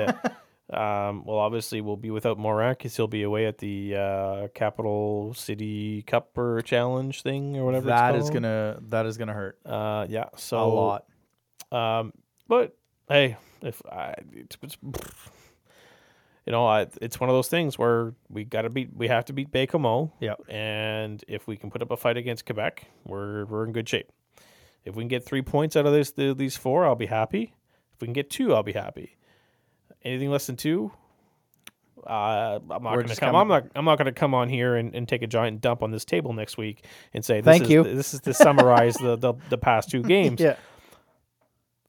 C: Yeah. um, well, obviously, we'll be without Morak because he'll be away at the uh, Capital City Cup or Challenge thing or whatever.
B: that is gonna that is gonna hurt
C: Uh, yeah. So
B: a lot.
C: Um, but hey, if I, it's, it's, you know, I, it's one of those things where we got to beat, we have to beat.
B: Yep.
C: And if we can put up a fight against Quebec, we're we're in good shape. If we can get three points out of this the, these four, I'll be happy. If we can get two, I'll be happy. Anything less than two, uh, I'm not going to come.
B: coming-
C: I'm not. I'm not going to come on here and, and take a giant dump on this table next week and say, this
B: Thank
C: is,
B: you.
C: This is to summarize the, the the past two games
B: Yeah.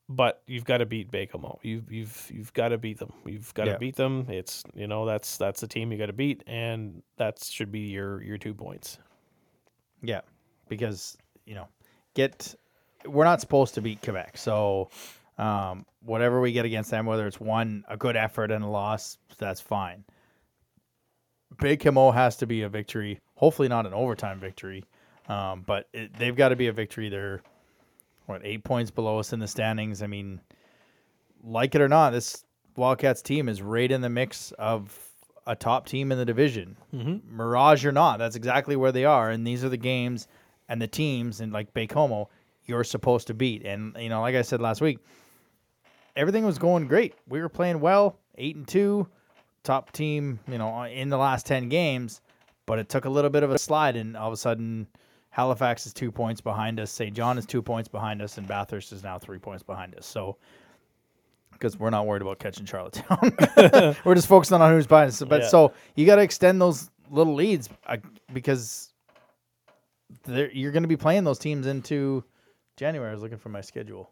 C: But you've got to beat Baie-Comeau. You've you've you've got to beat them. You've got to
B: Yeah.
C: beat them. It's you know that's that's the team you got to beat, and that should be your your two points.
B: Yeah, because you know, get we're not supposed to beat Quebec, so um, whatever we get against them, whether it's one a good effort and a loss, that's fine. Camo has to be a victory. Hopefully, not an overtime victory, um, but it, they've got to be a victory. They're what eight points below us in the standings. I mean, like it or not, this Wildcats team is right in the mix of a top team in the division.
C: Mm-hmm.
B: Mirage or not, that's exactly where they are. And these are the games and the teams, and like Baie-Comeau, you're supposed to beat. And you know, like I said last week, everything was going great. We were playing well, eight and two, top team. You know, in the last ten games, but it took a little bit of a slide, and all of a sudden. Halifax is two points behind us. St. John is two points behind us, and Bathurst is now three points behind us. So, because we're not worried about catching Charlottetown, we're just focusing on who's behind us. But
C: Yeah.
B: so you got to extend those little leads uh, because you're going to be playing those teams into January. I was looking for my schedule.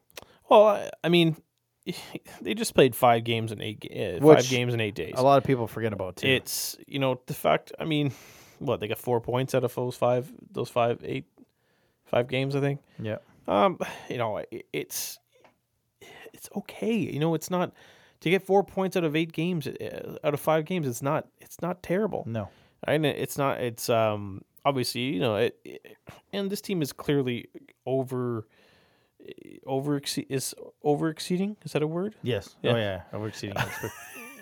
C: Well, I, I mean, they just played five games in eight uh, five games in eight days.
B: A lot of people forget about too.
C: It's you know the fact. I mean, what they got four points out of those five those five eight five games. I think.
B: yeah,
C: Um, you know, i- it's it's okay. You know, it's not to get four points out of eight games, uh, out of five games. It's not it's not terrible.
B: no,
C: And it's not. It's um obviously you know it, it and this team is clearly over over is over exceeding. Is that a word?
B: yes,
C: Yeah.
B: oh yeah, we're exceeding.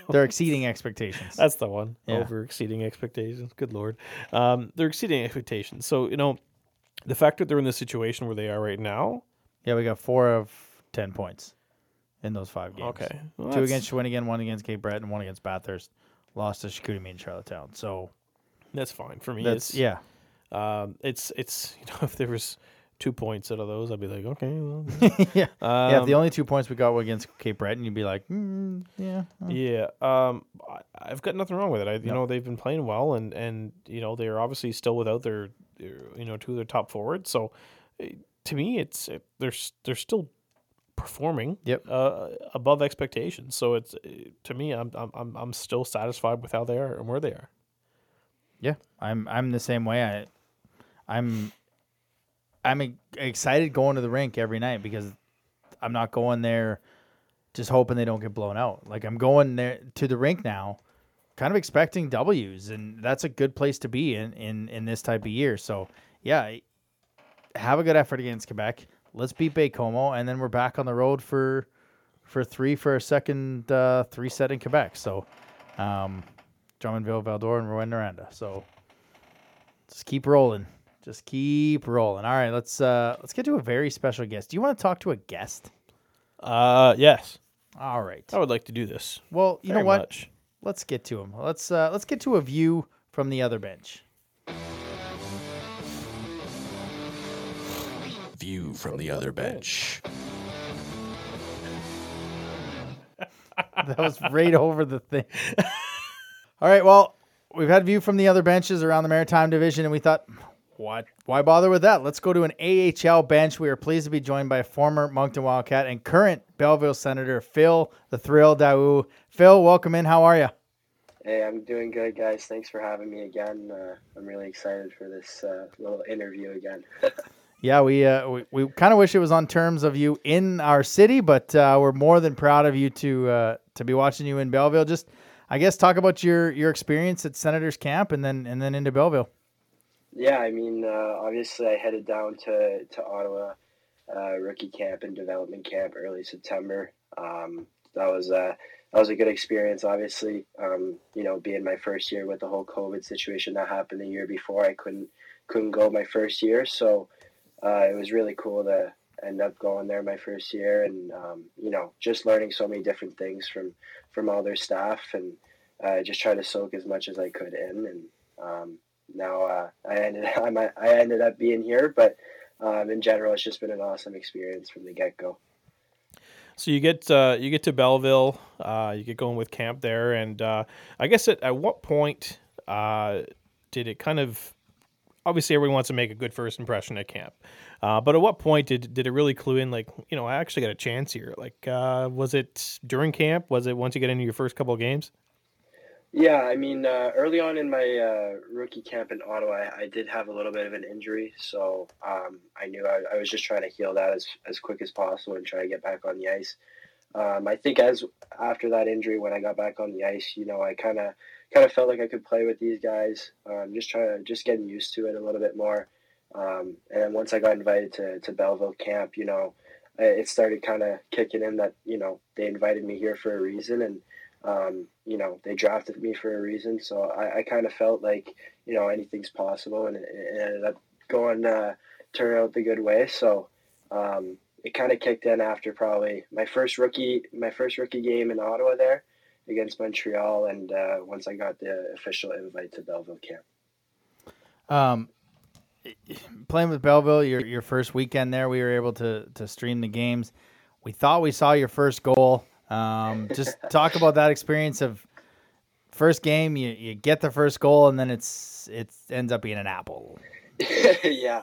B: they're exceeding expectations.
C: That's the one.
B: Yeah.
C: Over exceeding expectations. Good lord. Um, they're exceeding expectations. So you know, the fact that they're in the situation where they are right now.
B: yeah, we got four of ten points in those five games.
C: Okay. Well,
B: two against Shawinigan, one against Cape Breton, and one against Bathurst. Lost to Chicoutimi and Charlottetown. So
C: That's fine for me.
B: that's
C: it's,
B: yeah,
C: Um, it's it's you know if there was two points out of those, I'd be like, okay, well,
B: yeah.
C: um,
B: yeah, if the only two points we got were against Cape Breton, you'd be like, mm, yeah, uh,
C: Yeah, um, I, I've got nothing wrong with it. I, you
B: Yep.
C: know, they've been playing well, and and you know they're obviously still without their, their you know two of their top forwards. So, eh, to me, it's it, they're they're still performing
B: Yep.
C: uh, above expectations. So it's eh, to me, I'm I'm I'm I'm still satisfied with how they are and where they are.
B: yeah. I'm I'm the same way. I I'm I'm excited going to the rink every night because I'm not going there just hoping they don't get blown out. Like I'm going there to the rink now, kind of expecting W's, and that's a good place to be in in in this type of year. So yeah, have a good effort against Quebec. Let's beat Baie-Comeau, and then we're back on the road for for three for a second uh, three set in Quebec. So um, Drummondville, Val-d'Or, and Rouyn-Noranda. So just keep rolling. Just keep rolling. All right, let's uh let's get to a very special guest. Do you want to talk to a guest?
C: Uh, yes,
B: All right.
C: I would like to do this.
B: Well, you
C: very
B: know what?
C: much.
B: Let's get to him. Let's uh let's get to a view from the other bench.
D: View from the other bench.
B: That was right over the thing. All right, well, we've had view from the other benches around the Maritime Division, and we thought, what? Why bother with that? Let's go to an AHL bench. We are pleased to be joined by former Moncton Wildcat and current Belleville Senator Phil the Thrill Daoust. Phil, welcome in. How are you?
E: Hey, I'm doing good, guys. Thanks for having me again. Uh, I'm really excited for this uh, little interview again.
B: Yeah, we uh, we, we kind of wish it was on terms of you in our city, but uh, we're more than proud of you to uh, to be watching you in Belleville. Just, I guess, talk about your your experience at Senators Camp and then and then into Belleville.
E: Yeah, I mean, uh, obviously, I headed down to to Ottawa uh, rookie camp and development camp early September. Um, that was uh, that was a good experience. Obviously, um, you know, being my first year with the whole COVID situation that happened the year before, I couldn't couldn't go my first year, so uh, it was really cool to end up going there my first year, and um, you know, just learning so many different things from from all their staff, and uh, just try to soak as much as I could in, and um, now uh, I ended I, I ended up being here, but um, in general, it's just been an awesome experience from the get go.
C: So you get uh, you get to Belleville, uh, you get going with camp there, and uh, I guess at, at what point uh, did it kind of obviously everyone wants to make a good first impression at camp, uh, but at what point did did it really clue in like you know I actually got a chance here? Like was it during camp? Was it once you get into your first couple of games?
E: Yeah, I mean, uh, early on in my uh, rookie camp in Ottawa, I, I did have a little bit of an injury, so um, I knew I, I was just trying to heal that as, as quick as possible and try to get back on the ice. Um, I think as after that injury, when I got back on the ice, you know, I kind of kind of felt like I could play with these guys. Um, just trying to just getting used to it a little bit more. Um, and then once I got invited to to Belleville camp, you know, it started kind of kicking in that you know they invited me here for a reason and um, you know, they drafted me for a reason. So I, I kind of felt like, you know, anything's possible and it, it ended up going, uh, turn out the good way. So, um, it kind of kicked in after probably my first rookie, my first rookie game in Ottawa there against Montreal. And, uh, once I got the official invite to Belleville camp.
B: Um, playing with Belleville, your your first weekend there, we were able to to stream the games. We thought we saw your first goal. Um, just talk about that experience of first game. You, you get the first goal, and then it's it ends up being an apple.
E: yeah,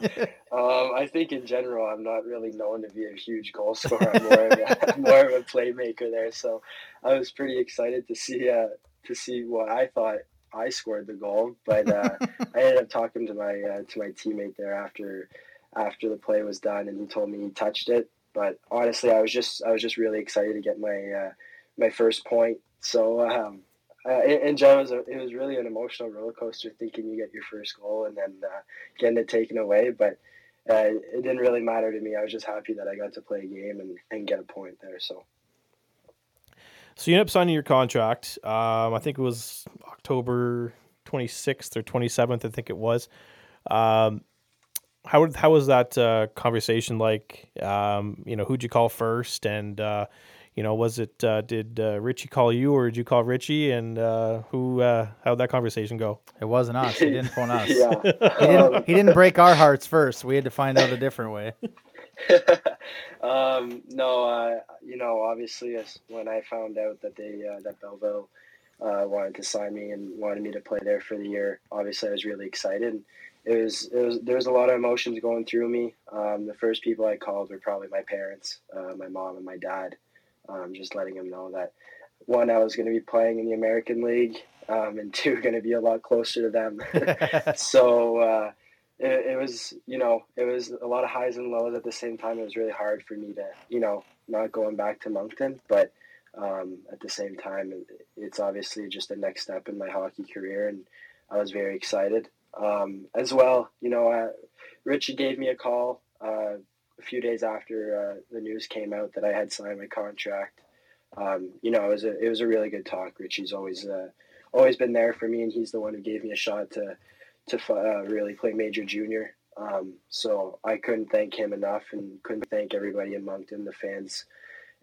E: um, I think in general, I'm not really known to be a huge goal scorer. I'm more of a, more of a playmaker there. So I was pretty excited to see uh, to see what I thought I scored the goal, but uh, I ended up talking to my uh, to my teammate there after after the play was done, and he told me he touched it. But honestly, I was just I was just really excited to get my uh, my first point. So um, uh, general, it was, a, it was really an emotional roller coaster thinking you get your first goal and then uh, getting it taken away. But uh, it didn't really matter to me. I was just happy that I got to play a game and, and get a point there. So
C: So you end up signing your contract. Um, I think it was October 26th or 27th. I think it was. Um, how how was that uh, conversation like? Um, you know, who'd you call first, and uh, you know, was it uh, did uh, Richie call you or did you call Richie? And uh, who uh, how'd that conversation go?
B: It wasn't us. He didn't phone us.
E: yeah.
B: He didn't. He didn't break our hearts first. We had to find out a different way.
E: um, no, uh, you know, obviously, when I found out that they uh, that Belleville uh, wanted to sign me and wanted me to play there for the year, obviously, I was really excited. It was, it was there was a lot of emotions going through me. Um, the first people I called were probably my parents, uh, my mom and my dad, um, just letting them know that one, I was going to be playing in the American League, um, and two, going to be a lot closer to them. so uh, it, it, was, you know, it was a lot of highs and lows at the same time. It was really hard for me to, you know, not going back to Moncton, but um, at the same time, it's obviously just the next step in my hockey career, and I was very excited. Um, as well, you know, uh, Richie gave me a call uh, a few days after uh, the news came out that I had signed my contract. Um, you know, it was a it was a really good talk. Richie's always uh, always been there for me, and he's the one who gave me a shot to to uh, really play major junior. Um, so I couldn't thank him enough, and couldn't thank everybody in Moncton, the fans,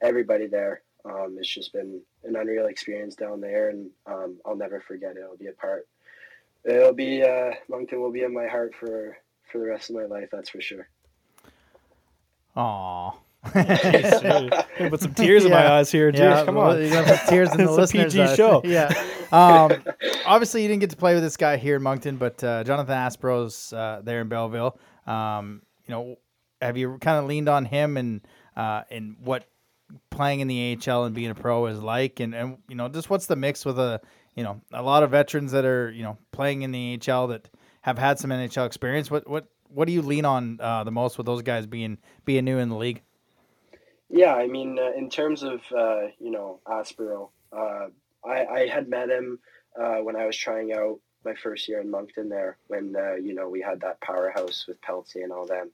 E: everybody there. Um, it's just been an unreal experience down there, and um, I'll never forget it. It'll be a part. It'll be uh, Moncton will be in my heart for for the rest of my life. That's for sure.
B: Aw.
C: put some tears in my eyes here, dude.
B: Yeah,
C: Come
B: well,
C: on.
B: You're gonna tears in the listeners'
C: PG
B: eyes.
C: show.
B: Yeah. Um, obviously, you didn't get to play with this guy here in Moncton, but uh, Jonathan Aspirot's uh, there in Belleville. Um, you know, have you kind of leaned on him and uh, and what playing in the AHL and being a pro is like, and and you know, just what's the mix with a you know a lot of veterans that are you know playing in the AHL that have had some NHL experience. What what what do you lean on uh, the most with those guys being being new in the league?
E: Yeah, I mean, uh, in terms of uh, you know Aspirot, uh, I, I had met him uh, when I was trying out my first year in Moncton there, when uh, you know we had that powerhouse with Pelletier and all them.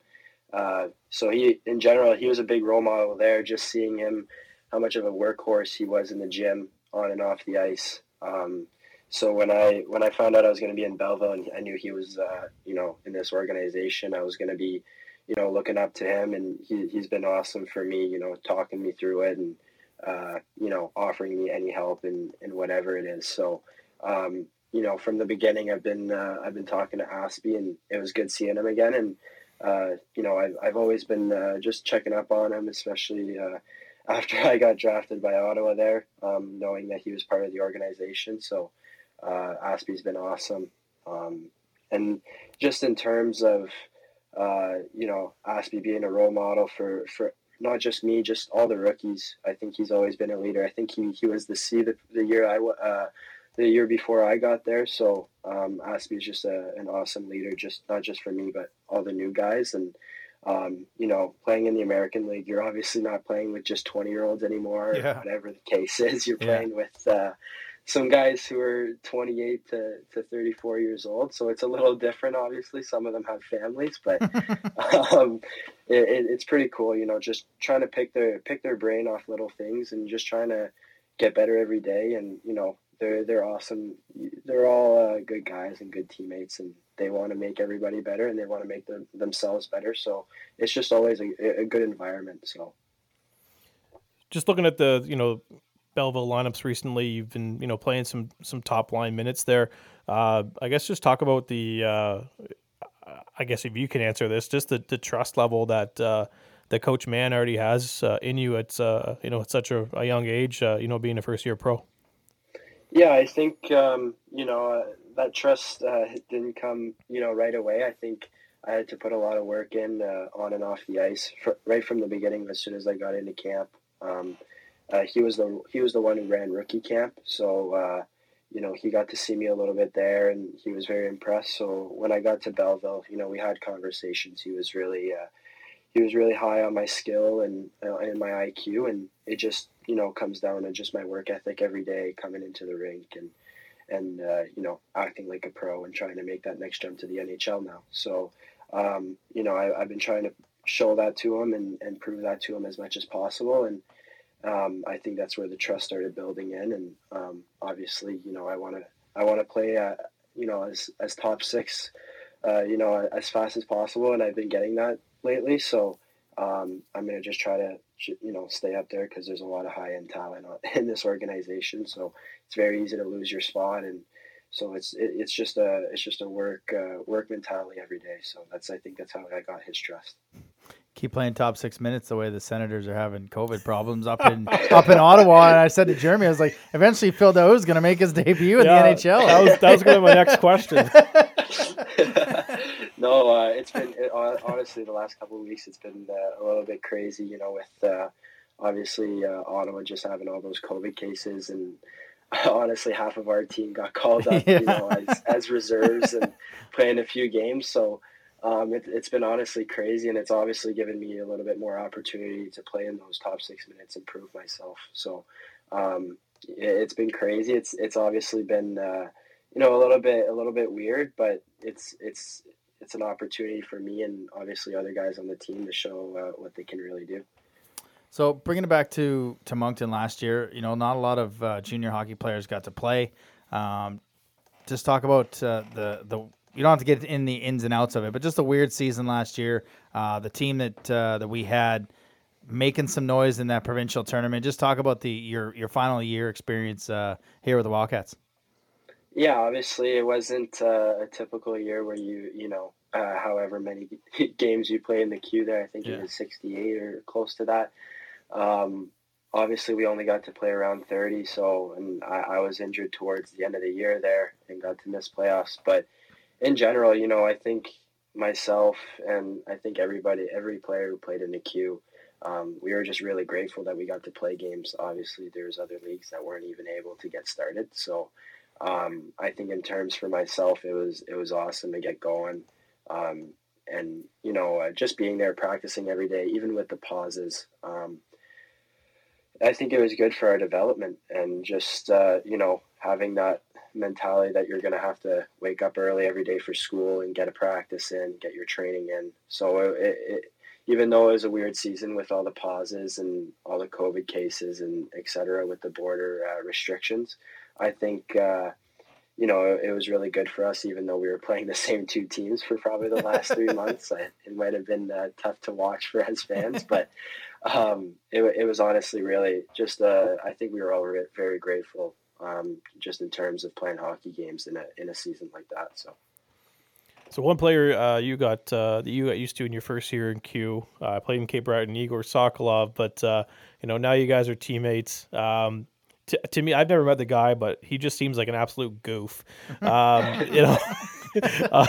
E: So he, in general, he was a big role model there. Just seeing him, how much of a workhorse he was in the gym, on and off the ice. Um, so when I when I found out I was going to be in Belleville and I knew he was you know in this organization, I was going to be you know, looking up to him, and he, he's been awesome for me, you know, talking me through it and, uh, you know, offering me any help in, in whatever it is. So, um, you know, from the beginning, I've been uh, I've been talking to Aspie, and it was good seeing him again. And uh, you know, I've I've always been uh, just checking up on him, especially uh, after I got drafted by Ottawa there, um, knowing that he was part of the organization. So, uh, Aspie's been awesome, um, and just in terms of uh, you know, Aspie being a role model for, for not just me, just all the rookies. I think he's always been a leader. I think he, he was the C the, the year I uh, the year before I got there. So um, is just a, an awesome leader, just not just for me, but all the new guys. And um, you know, playing in the American League, you're obviously not playing with just 20 year olds anymore.
B: Yeah.
E: Whatever the case is, you're
B: Yeah.
E: playing with uh, some guys who are 28 to, to 34 years old. So it's a little different, obviously. Some of them have families, but um, it, it, it's pretty cool, you know, just trying to pick their pick their brain off little things and just trying to get better every day. And you know, they're they're awesome. They're all uh, good guys and good teammates, and they want to make everybody better and they want to make them, themselves better. So it's just always a, a good environment. So.
C: Just looking at the you know Belleville lineups recently, you've been you know playing some some top line minutes there. Uh, I guess just talk about the. Uh, I guess if you can answer this, just the, the trust level that uh, that Coach Mann already has uh, in you at uh, you know at such a, a young age, uh, you know, being a first year pro.
E: Yeah, I think um, you know uh, that trust uh, didn't come you know right away. I think I had to put a lot of work in uh, on and off the ice fr- right from the beginning. As soon as I got into camp, um, uh, he was the he was the one who ran rookie camp, so uh, you know he got to see me a little bit there, and he was very impressed. So when I got to Belleville, you know we had conversations. He was really uh, he was really high on my skill and uh, and my IQ, and it just you know comes down to just my work ethic every day, coming into the rink and and uh, you know acting like a pro and trying to make that next jump to the NHL now. So um, you know I, I've been trying to show that to him and, and prove that to him as much as possible and um, I think that's where the trust started building in, and um, obviously, you know, I want to I want to play, uh, you know, as as top six, uh, you know, as fast as possible, and I've been getting that lately. So um, I'm gonna just try to, you know, stay up there because there's a lot of high end talent in this organization. So it's very easy to lose your spot, and so it's it, it's just a it's just a work uh, work mentality every day. So that's I think that's how I got his trust
B: keep playing top six minutes the way the Senators are having COVID problems up in up in Ottawa. And I said to Jeremy, I was like, eventually Phil Danault is going to make his debut in yeah, the NHL.
C: That was that was going to be my next question.
E: no, uh, it's been it, honestly the last couple of weeks. It's been uh, a little bit crazy, you know, with uh, obviously uh, Ottawa just having all those COVID cases and. Honestly, half of our team got called up, yeah. you know, as, as reserves and playing a few games. So, um, it, has been honestly crazy, and it's obviously given me a little bit more opportunity to play in those top six minutes and prove myself. So um, it, has been crazy. It's it's obviously been uh, you know a little bit a little bit weird, but it's it's it's an opportunity for me and obviously other guys on the team to show uh, what they can really do.
B: So bringing it back to to Moncton last year, you know, not a lot of uh, junior hockey players got to play. Um, just talk about uh, the the you don't have to get in the ins and outs of it, but just a weird season last year. Uh, the team that uh, that we had making some noise in that provincial tournament. Just talk about the your your final year experience uh, here with the Wildcats.
E: Yeah, obviously it wasn't uh, a typical year where you you know uh, however many games you play in the Q there. I think yeah. it was sixty eight or close to that. Um, obviously we only got to play around 30 so and I, I, was injured towards the end of the year there and got to miss playoffs but in general, you know, I think myself and I think everybody, every player who played in the Q, um, we were just really grateful that we got to play games. Obviously, there's other leagues that weren't even able to get started. So um, I think in terms for myself, it was it was awesome to get going. Um, and you know, uh, just being there practicing every day, even with the pauses, um, I think it was good for our development and just uh, you know having that mentality that you're going to have to wake up early every day for school and get a practice in, get your training in. So it, it, even though it was a weird season with all the pauses and all the COVID cases and et cetera with the border uh, restrictions, I think, uh, you know, it was really good for us, even though we were playing the same two teams for probably the last three months. It might have been uh, tough to watch for us fans, but um, it, it was honestly really just, uh, I think we were all very grateful um, just in terms of playing hockey games in a in a season like that. So.
C: So one player uh, you got uh, that you got used to in your first year in Q, uh, played in Cape Breton, Igor Sokolov, but uh, you know now you guys are teammates. Um, t- to me, I've never met the guy, but he just seems like an absolute goof. Um, you know.
E: Uh,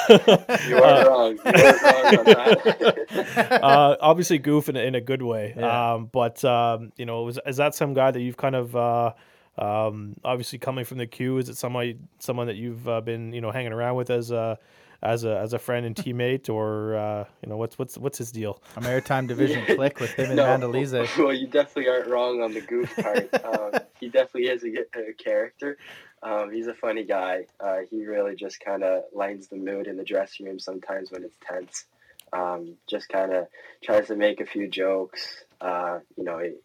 E: you are wrong. You are wrong on that.
C: uh, obviously, goof in a, in a good way. Yeah. Um, but um, you know, is, is that some guy that you've kind of uh, um, obviously, coming from the Q, is it somebody someone that you've uh, been you know hanging around with as a as a as a friend and teammate, or uh, you know what's what's what's his deal?
B: A maritime division click with him and no, Mandalise.
E: Well, you definitely aren't wrong on the goof part. um, he definitely is a, a character. Um, he's a funny guy. Uh, he really just kind of lightens the mood in the dressing room sometimes when it's tense. Um, just kind of tries to make a few jokes. Uh, you know, he,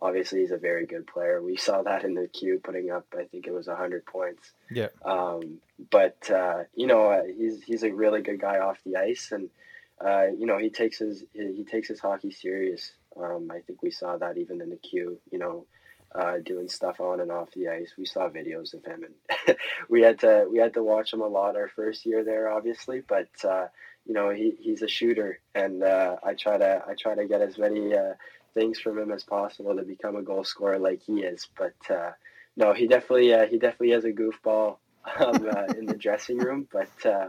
E: obviously he's a very good player. We saw that in the Q, putting up I think it was hundred points.
B: Yeah.
E: Um, but uh, you know uh, he's he's a really good guy off the ice, and uh, you know he takes his he takes his hockey serious. Um, I think we saw that even in the Q. You know. Uh, doing stuff on and off the ice. We saw videos of him, and we had to we had to watch him a lot our first year there, obviously. But uh, you know, he, he's a shooter, and uh, I try to I try to get as many uh, things from him as possible to become a goal scorer like he is. But uh, no, he definitely uh, he definitely has a goofball um, uh, in the dressing room. But uh,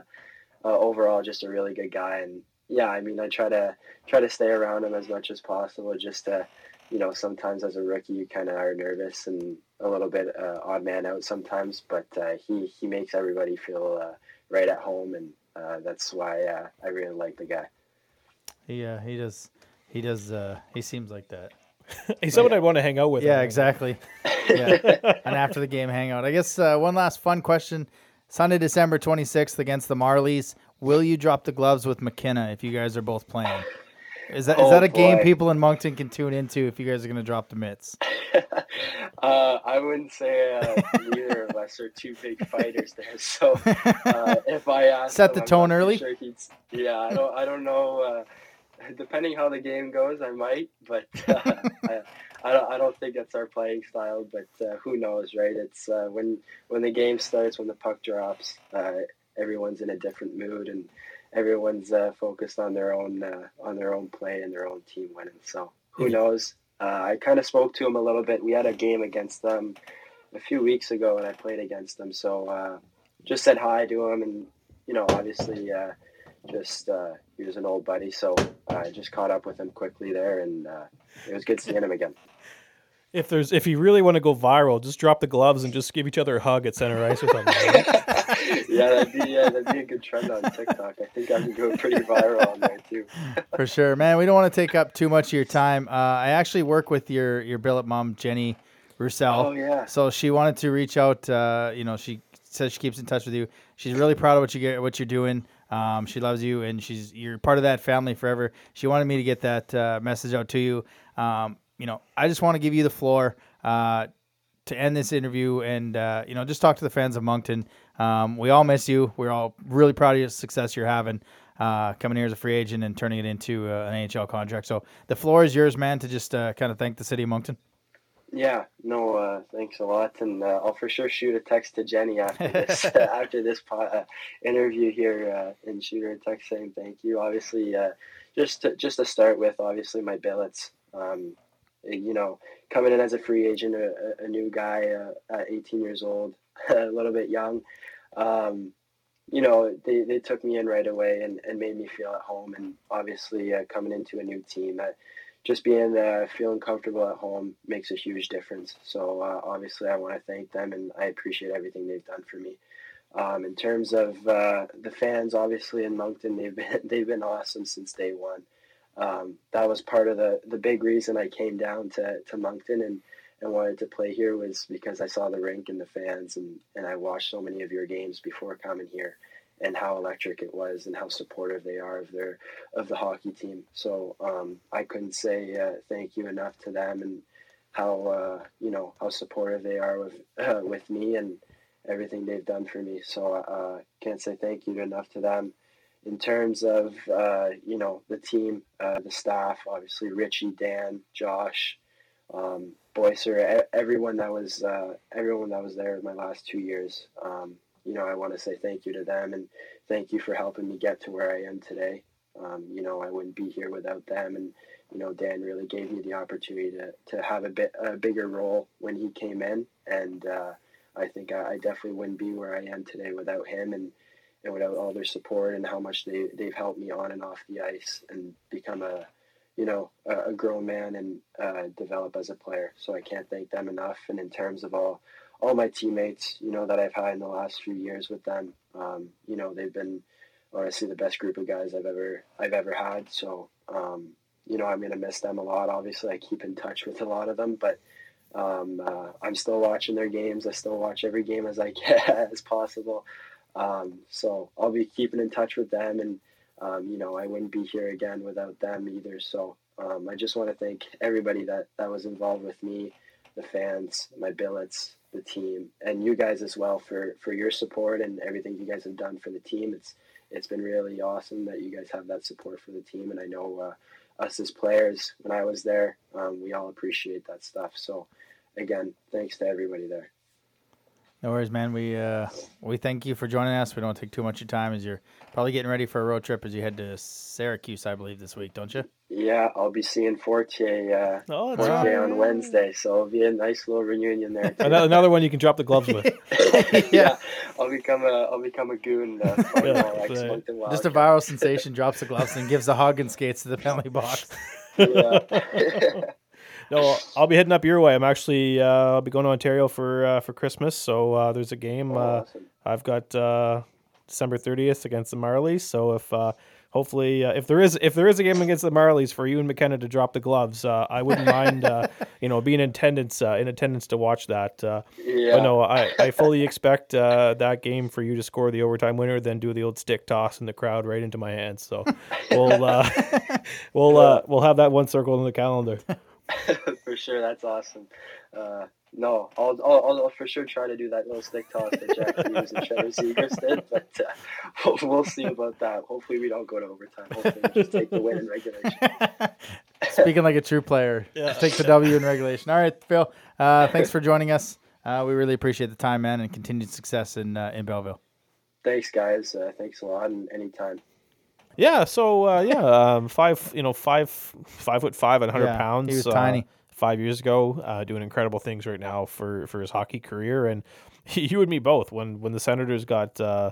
E: uh, overall, just a really good guy. And yeah, I mean, I try to try to stay around him as much as possible, just to you know, sometimes as a rookie, you kind of are nervous and a little bit uh, odd man out sometimes. But he he makes everybody feel right at home, and that's why I really like the guy.
B: He he does he does. Uh, he seems like that.
C: He's someone I want to hang out with.
B: Yeah, exactly. yeah, and after the game, hangout. I guess uh, one last fun question: Sunday, December twenty sixth against the Marlies. Will you drop the gloves with McKenna if you guys are both playing? Is that is
E: Oh,
B: that a game people in Moncton can tune into if you guys are going to drop the mitts?
E: uh, I wouldn't say uh, neither of us are two big fighters there. So uh, if I asked
B: Set
E: him,
B: the
E: I'm
B: tone early?
E: Sure he'd, yeah, I don't. I don't know. Depending how the game goes, I might, but uh, I, I don't. I don't think that's our playing style. But uh, who knows, right? It's uh, when when the game starts, when the puck drops, uh, everyone's in a different mood and everyone's uh, focused on their own uh, on their own play and their own team winning. So who knows? Uh, I kind of spoke to him a little bit. We had a game against them a few weeks ago, and I played against them. So uh, just said hi to him, and you know, obviously, uh, just uh, he was an old buddy, so I just caught up with him quickly there, and uh, it was good seeing him again.
C: If there's if you really want to go viral, just drop the gloves and just give each other a hug at center ice or something.
E: yeah, that'd be uh, that'd be a good trend on TikTok. I think I could go pretty viral on there too.
B: For sure, man. We don't want to take up too much of your time. Uh, I actually work with your your billet mom, Jenny Roussel.
E: Oh yeah,
B: So she wanted to reach out. Uh, you know, she says she keeps in touch with you. She's really proud of what you get, what you're doing. Um, she loves you, and she's you're part of that family forever. She wanted me to get that uh, message out to you. Um, you know, I just want to give you the floor uh, to end this interview, and uh, you know, just talk to the fans of Moncton. Um, we all miss you. We're all really proud of the success you're having. Uh, coming here as a free agent and turning it into uh, an AHL contract. So the floor is yours, man, to just uh, kind of thank the city of Moncton.
E: Yeah. No, uh, thanks a lot, and uh, I'll for sure shoot a text to Jenny after this after this po- uh, interview here, uh, and shoot her a text saying thank you. Obviously, uh, just to, just to start with, obviously my billets. Um, you know, coming in as a free agent, a, a- new guy, uh, at 18 years old, a little bit young. Um, you know, they, they took me in right away and, and made me feel at home. And obviously, uh, coming into a new team, uh, just being uh, feeling comfortable at home makes a huge difference. So uh, obviously, I want to thank them and I appreciate everything they've done for me. Um, in terms of uh, the fans, obviously in Moncton, they've been they've been awesome since day one. Um, that was part of the the big reason I came down to, to Moncton and, and wanted to play here was because I saw the rink and the fans and, and I watched so many of your games before coming here and how electric it was and how supportive they are of their of the hockey team. So um, I couldn't say uh, thank you enough to them and how uh, you know how supportive they are with uh, with me and everything they've done for me. So uh, can't say thank you enough to them. In terms of uh, you know the team, uh, the staff, obviously Richie, Dan, Josh, um, Boycer, e- everyone that was everyone that was there my last two years. Um, you know, I want to say thank you to them and thank you for helping me get to where I am today. Um, you know, I wouldn't be here without them, and you know, Dan really gave me the opportunity to, to have a bit a bigger role when he came in, and uh, I think I, I definitely wouldn't be where I am today without him and, and without all their support and how much they they've helped me on and off the ice and become a you know a, a grown man and uh, develop as a player. So I can't thank them enough. And in terms of all all my teammates, you know, that I've had in the last few years with them. Um, you know, they've been honestly the best group of guys I've ever I've ever had. So, um, you know, I'm gonna miss them a lot. Obviously, I keep in touch with a lot of them, but um, uh, I'm still watching their games. I still watch every game as I can as possible. Um, so I'll be keeping in touch with them, and um, you know, I wouldn't be here again without them either. So um, I just want to thank everybody that that was involved with me, the fans, my billets, the team, and you guys as well for for your support and everything you guys have done for the team. It's it's been really awesome that you guys have that support for the team, and I know uh, us as players, when I was there, um, we all appreciate that stuff. So again, thanks to everybody there.
B: No worries, man. We uh, we thank you for joining us. We don't take too much of your time as you're probably getting ready for a road trip as you head to Syracuse, I believe, this week, don't you?
E: Yeah, I'll be seeing Fortier, uh,
C: Oh,
E: Fortier on Wednesday, so it'll be a nice little reunion there. Too.
C: Another, another one you can drop the gloves with.
E: yeah, I'll become a I'll become a goon. Uh,
C: Yeah,
E: all
C: right.
B: Just a viral sensation drops the gloves and gives the hug and skates to the penalty box.
E: Yeah.
C: No, I'll be heading up your way. I'm actually uh, I'll be going to Ontario for uh, for Christmas. So uh, there's a game. Uh,
E: awesome.
C: I've got uh, December 30th against the Marlies. So if uh, hopefully, uh, if there is if there is a game against the Marlies for you and McKenna to drop the gloves, uh, I wouldn't mind uh, you know being in attendance uh, in attendance to watch that. Uh,
E: Yeah.
C: But no, I, I fully expect uh, that game for you to score the overtime winner, then do the old stick toss in the crowd right into my hands. So we'll uh, we'll uh, we'll have that one circled in the calendar.
E: for sure, that's awesome. Uh, no, I'll, I'll, I'll for sure try to do that little stick toss that Jack Hughes and Trevor Zegras did, but uh, we'll, we'll see about that. Hopefully, we don't go to overtime. Hopefully, we just take the win in regulation.
B: Speaking like a true player,
C: Yeah.
B: take the W in regulation. All right, Phil. Uh, thanks for joining us. Uh, we really appreciate the time, man, and continued success in uh, in Belleville.
E: Thanks, guys. Uh, thanks a lot, and anytime.
C: Yeah. So uh, yeah, um, five you know five five foot five and hundred
B: Yeah, he
C: pounds.
B: was
C: uh,
B: tiny.
C: Five years ago, uh, doing incredible things right now for for his hockey career, and you and me both. When when the Senators got. Uh,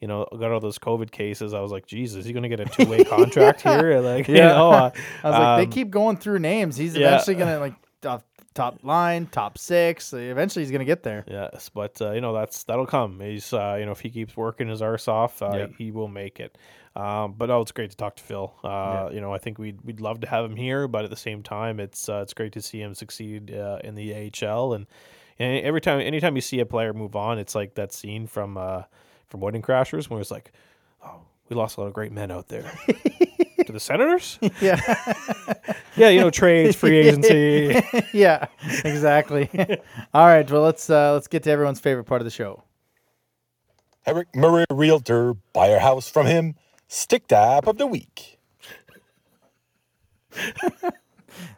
C: you know, got all those COVID cases. I was like, Jesus, he's going to get a two way contract here. Like, you
B: Yeah.
C: know, uh,
B: I was like,
C: um,
B: they keep going through names. He's
C: yeah.
B: eventually gonna like top, top line, top six. Eventually, he's gonna get there.
C: Yes, but uh, you know that's that'll come. He's uh, you know if he keeps working his arse off, uh,
B: Yep.
C: he will make it. Um, but oh, it's great to talk to Phil. Uh, You know, I think we'd we'd love to have him here, but at the same time, it's uh, it's great to see him succeed uh, in the AHL. And, and every time, anytime you see a player move on, it's like that scene from uh, from Wedding Crashers where it's like, oh, we lost a lot of great men out there. to the Senators?
B: Yeah,
C: Yeah, you know, trades, free agency.
B: yeah, exactly. All right, well let's uh, let's get to everyone's favorite part of the show.
F: Eric Murray Realtor, buy a house from him. Stick tap of the week.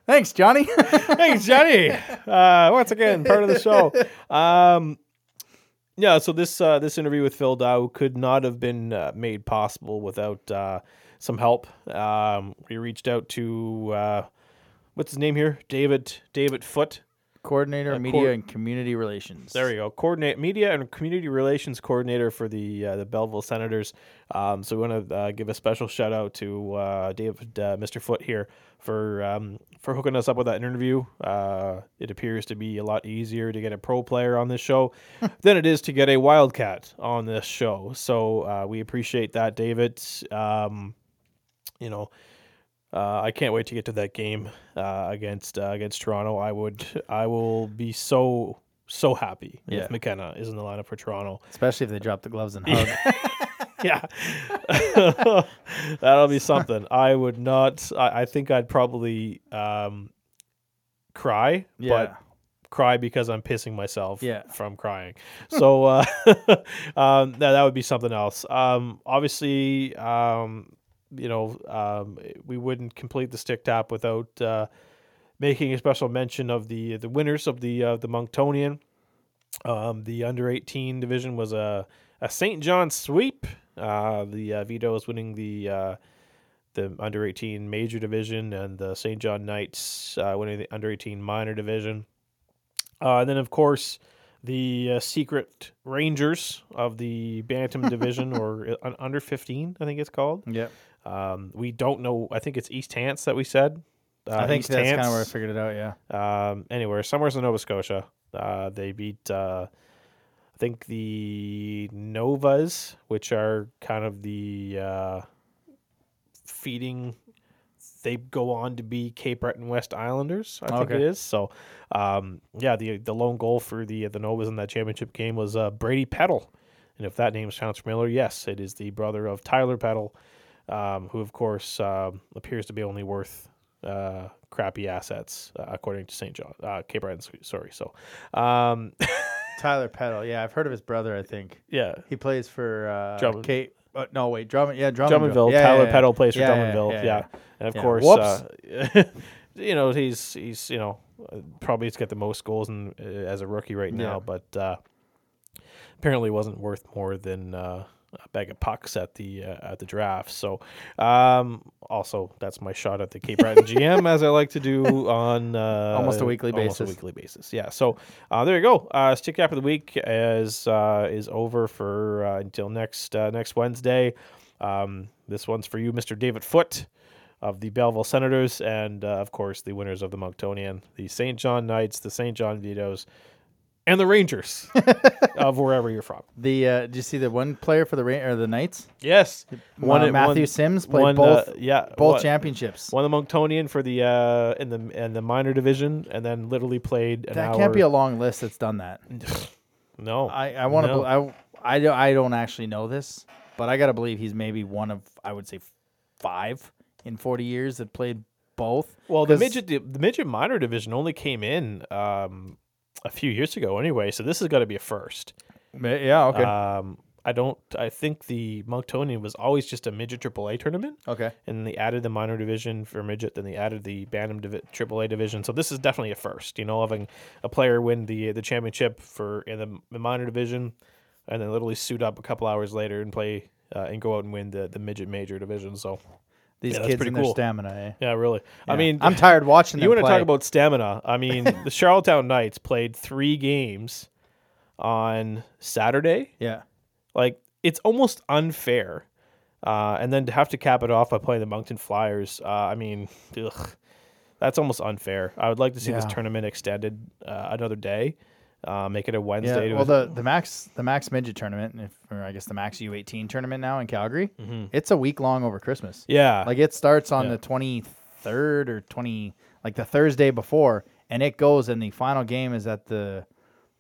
B: Thanks, Johnny.
C: Thanks, Johnny uh, once again part of the show um, yeah so this uh, this interview with Phil Daoust could not have been uh, made possible without uh, some help um, we reached out to uh, what's his name here david david foot
B: Coordinator,
C: Uh,
B: media,
C: coor-
B: and community relations.
C: there you go. Coordinate media and community relations coordinator for the uh, the Belleville Senators. Um, so we want to uh, give a special shout out to uh, David, uh, Mr. Foot here for um, for hooking us up with that interview. Uh, it appears to be a lot easier to get a pro player on this show than it is to get a wildcat on this show. So uh, we appreciate that, David. Um, you know. Uh, I can't wait to get to that game uh, against uh, against Toronto. I would I will be so so happy
B: Yeah.
C: if McKenna is in the lineup for Toronto.
B: especially if they drop the gloves and hug.
C: yeah, that'll be something. I would not. I, I think I'd probably um, cry,
B: Yeah.
C: but cry because I'm pissing myself
B: Yeah.
C: from crying. So uh, um, that that would be something else. Um, obviously, um, you know, um, we wouldn't complete the stick tap without uh, making a special mention of the the winners of the uh, the Monctonian. Um, the under 18 division was a, a St. John sweep. Uh, the uh, is winning the uh, the under 18 major division, and the St. John Knights uh, winning the under 18 minor division. Uh, and then, of course, the uh, secret Rangers of the Bantam division, or uh, under 15, I think it's called.
B: yeah
C: Um, we don't know. I think it's East Hants that we said. Uh,
B: I think
C: East
B: that's kind of where I figured it out. Yeah.
C: um, anywhere, somewhere in Nova Scotia. Uh, they beat, uh, I think, the Novas, which are kind of the uh, feeding. They go on to be Cape Breton West Islanders, I think it
B: Okay.
C: is. So, um, yeah, the the lone goal for the the Novas in that championship game was uh, Brady Peddle, and if that name sounds familiar, yes, it is the brother of Tyler Peddle, um, who of course um, appears to be only worth uh, crappy assets uh, according to St. John, uh, Cape Breton. Sorry, so um,
B: Tyler Peddle. Yeah, I've heard of his brother. I think
C: yeah,
B: he plays for uh,
C: Drummond.
B: Kate. Uh, no, wait, Drummond. Yeah, Drummondville.
C: Drummondville.
B: Yeah,
C: Tyler
B: yeah.
C: Peddle plays for Drummondville.
B: yeah.
C: And of
B: Yeah.
C: course, uh, you know he's he's you know probably has got the most goals in, uh, as a rookie right now,
B: Yeah.
C: but uh, apparently wasn't worth more than uh, a bag of pucks at the uh, at the draft. So um, also that's my shot at the Cape Breton GM as I like to do on uh,
B: Almost a weekly
C: almost a
B: basis.
C: weekly basis. Yeah. So uh, there you go. Uh, stick cap of the week is uh, is over for uh, until next uh, next Wednesday. Um, this one's for you, Mr. David Foot of the Belleville Senators, and uh, of course the winners of the Monctonian, the St. John Knights, the St. John Vitos. and the Rangers of wherever you're from.
B: The uh, did you see the one player for the Ra- or the Knights?
C: Yes,
B: One,
C: One-
B: Matthew
C: one-
B: Sims played
C: one,
B: both
C: uh, yeah,
B: both
C: one-
B: championships.
C: Won the Monctonian for the uh, in the in the minor division, and then literally played an
B: That
C: hour.
B: can't be a long list that's done that.
C: no.
B: I, I want to.
C: No.
B: I I don't, I don't actually know this, but I gotta believe he's maybe one of I would say five in forty years that played both.
C: well, the midget the, midget minor division only came in um, a few years ago anyway, so this has got to be a first.
B: Yeah. Okay.
C: Um, I don't. I think the Monctonian was always just a midget AAA tournament.
B: okay.
C: and they added the minor division for midget. Then they added the Bantam divi- AAA division. So this is definitely a first. You know, having a player win the the championship for in the, the minor division, and then literally suit up a couple hours later and play uh, and go out and win the the midget major division. So
B: These
C: Yeah,
B: kids
C: pretty
B: and their
C: cool.
B: stamina. Eh?
C: yeah, really. I mean,
B: I'm tired watching
C: You want to talk about stamina? I mean, the Charlottetown Knights played three games on Saturday.
B: Yeah.
C: Like it's almost unfair. Uh, and then to have to cap it off by playing the Moncton Flyers, uh, I mean, ugh, that's almost unfair. I would like to see this tournament extended uh, another day, uh, make it a Wednesday.
B: Yeah, well, the, the Mac's the Mac's midget tournament, if, or I guess the Mac's U18 tournament now in Calgary, it's a week long over Christmas.
C: Mm-hmm. yeah,
B: Like it starts on
C: Yeah.
B: the 23rd or 20, like the Thursday before, and it goes, and the final game is at the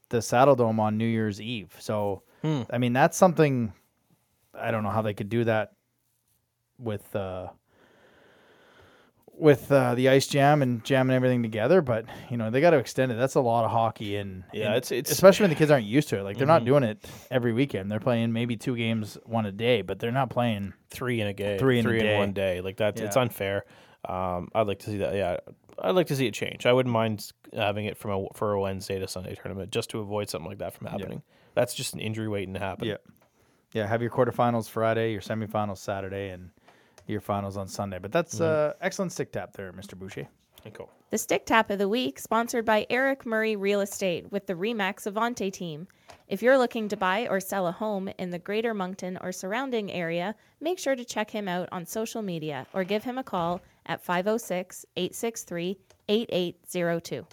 B: the Saddledome on New Year's Eve. So,
C: Hmm.
B: I mean, that's something. I don't know how they could do that with uh, with uh, the ice jam and jamming everything together, but you know they got to extend it. That's a lot of hockey, and
C: Yeah,
B: and
C: it's- it's-
B: especially when the kids aren't used to it. Like they're not
C: Mhm.
B: doing it every weekend. They're playing maybe two games one a day, but they're not playing.
C: three in a game,
B: Three in a
C: three
B: day.
C: one day. Like that's it's unfair. Um, I'd like to see that. Yeah, I'd like to see it change. I wouldn't mind having it from a for a Wednesday to Sunday tournament just to avoid something like that from happening. That's just an injury waiting to happen.
B: Yeah. Yeah, have your quarterfinals Friday, your semifinals Saturday, and your finals on Sunday. But that's
C: Mm-hmm.
B: uh, excellent stick tap there, Mr. Boucher.
C: Cool.
G: The Stick Tap of the Week, sponsored by Eric Murray Real Estate with the Remax Avante team. If you're looking to buy or sell a home in the greater Moncton or surrounding area, make sure to check him out on social media or give him a call at 506 863 8802.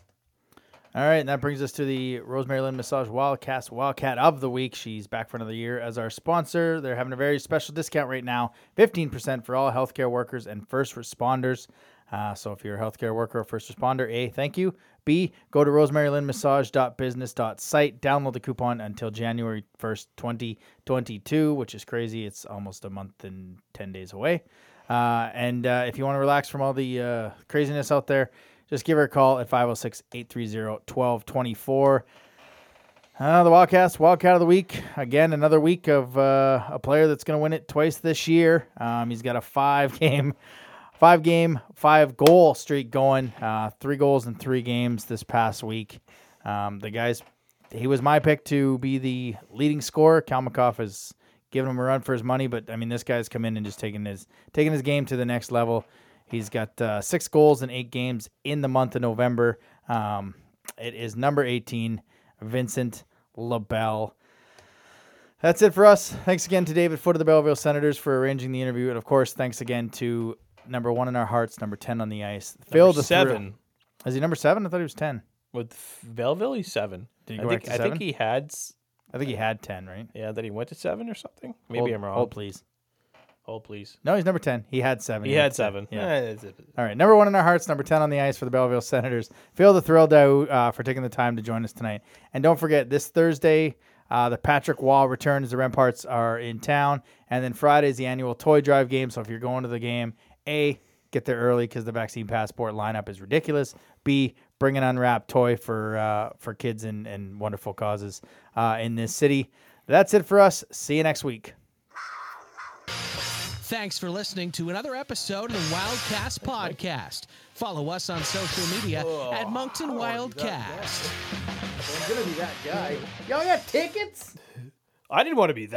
B: All right, and that brings us to the Rosemary Lynn Massage Wildcast Wildcat of the Week. She's back for another year as our sponsor. They're having a very special discount right now 15% for all healthcare workers and first responders. Uh, so if you're a healthcare worker or first responder, A, thank you. B, go to rosemarylynnmassage.business.site. Download the coupon until January 1st, 2022, which is crazy. It's almost a month and 10 days away. Uh, and uh, if you want to relax from all the uh, craziness out there, just give her a call at 506 830 1224. Uh, the Wildcats, Wildcat of the Week. Again, another week of uh, a player that's going to win it twice this year. Um, he's got a five game, five game, five goal streak going. Uh, three goals in three games this past week. Um, the guys, he was my pick to be the leading scorer. Kalmakov has given him a run for his money, but I mean, this guy's come in and just taking his taking his game to the next level. He's got uh, six goals in eight games in the month of November. Um, it is number 18, Vincent LaBelle. That's it for us. Thanks again to David Foot of the Belleville Senators for arranging the interview. And of course, thanks again to number one in our hearts, number 10 on the ice. Phil
C: Number
B: the Thrill-
C: seven
B: Is he number seven? I thought he was 10.
C: with Belleville. He's seven.
B: Did he
C: I think I think he had.
B: I think he had 10, right?
C: Yeah, that he went to seven or something. Maybe
B: hold,
C: I'm wrong.
B: Hold, please.
C: Hold, please.
B: No, he's number 10. He had seven.
C: He had seven.
B: Yeah.
C: Eh,
B: All right, number one in our hearts, number 10 on the ice for the Belleville Senators. Phil the thrill, out uh, for taking the time to join us tonight. And don't forget, this Thursday, uh, the Patrick Wall returns. The Remparts are in town. And then Friday is the annual toy drive game. So if you're going to the game, A, get there early because the vaccine passport lineup is ridiculous. B, bring an unwrapped toy for uh, for kids and, and wonderful causes uh, in this city. That's it for us. See you next week.
A: Thanks for listening to another episode of the Wildcast Podcast. Follow us on social media oh, at Moncton Wildcast.
B: I'm going to be that guy. Y'all got tickets?
C: I didn't want to be that.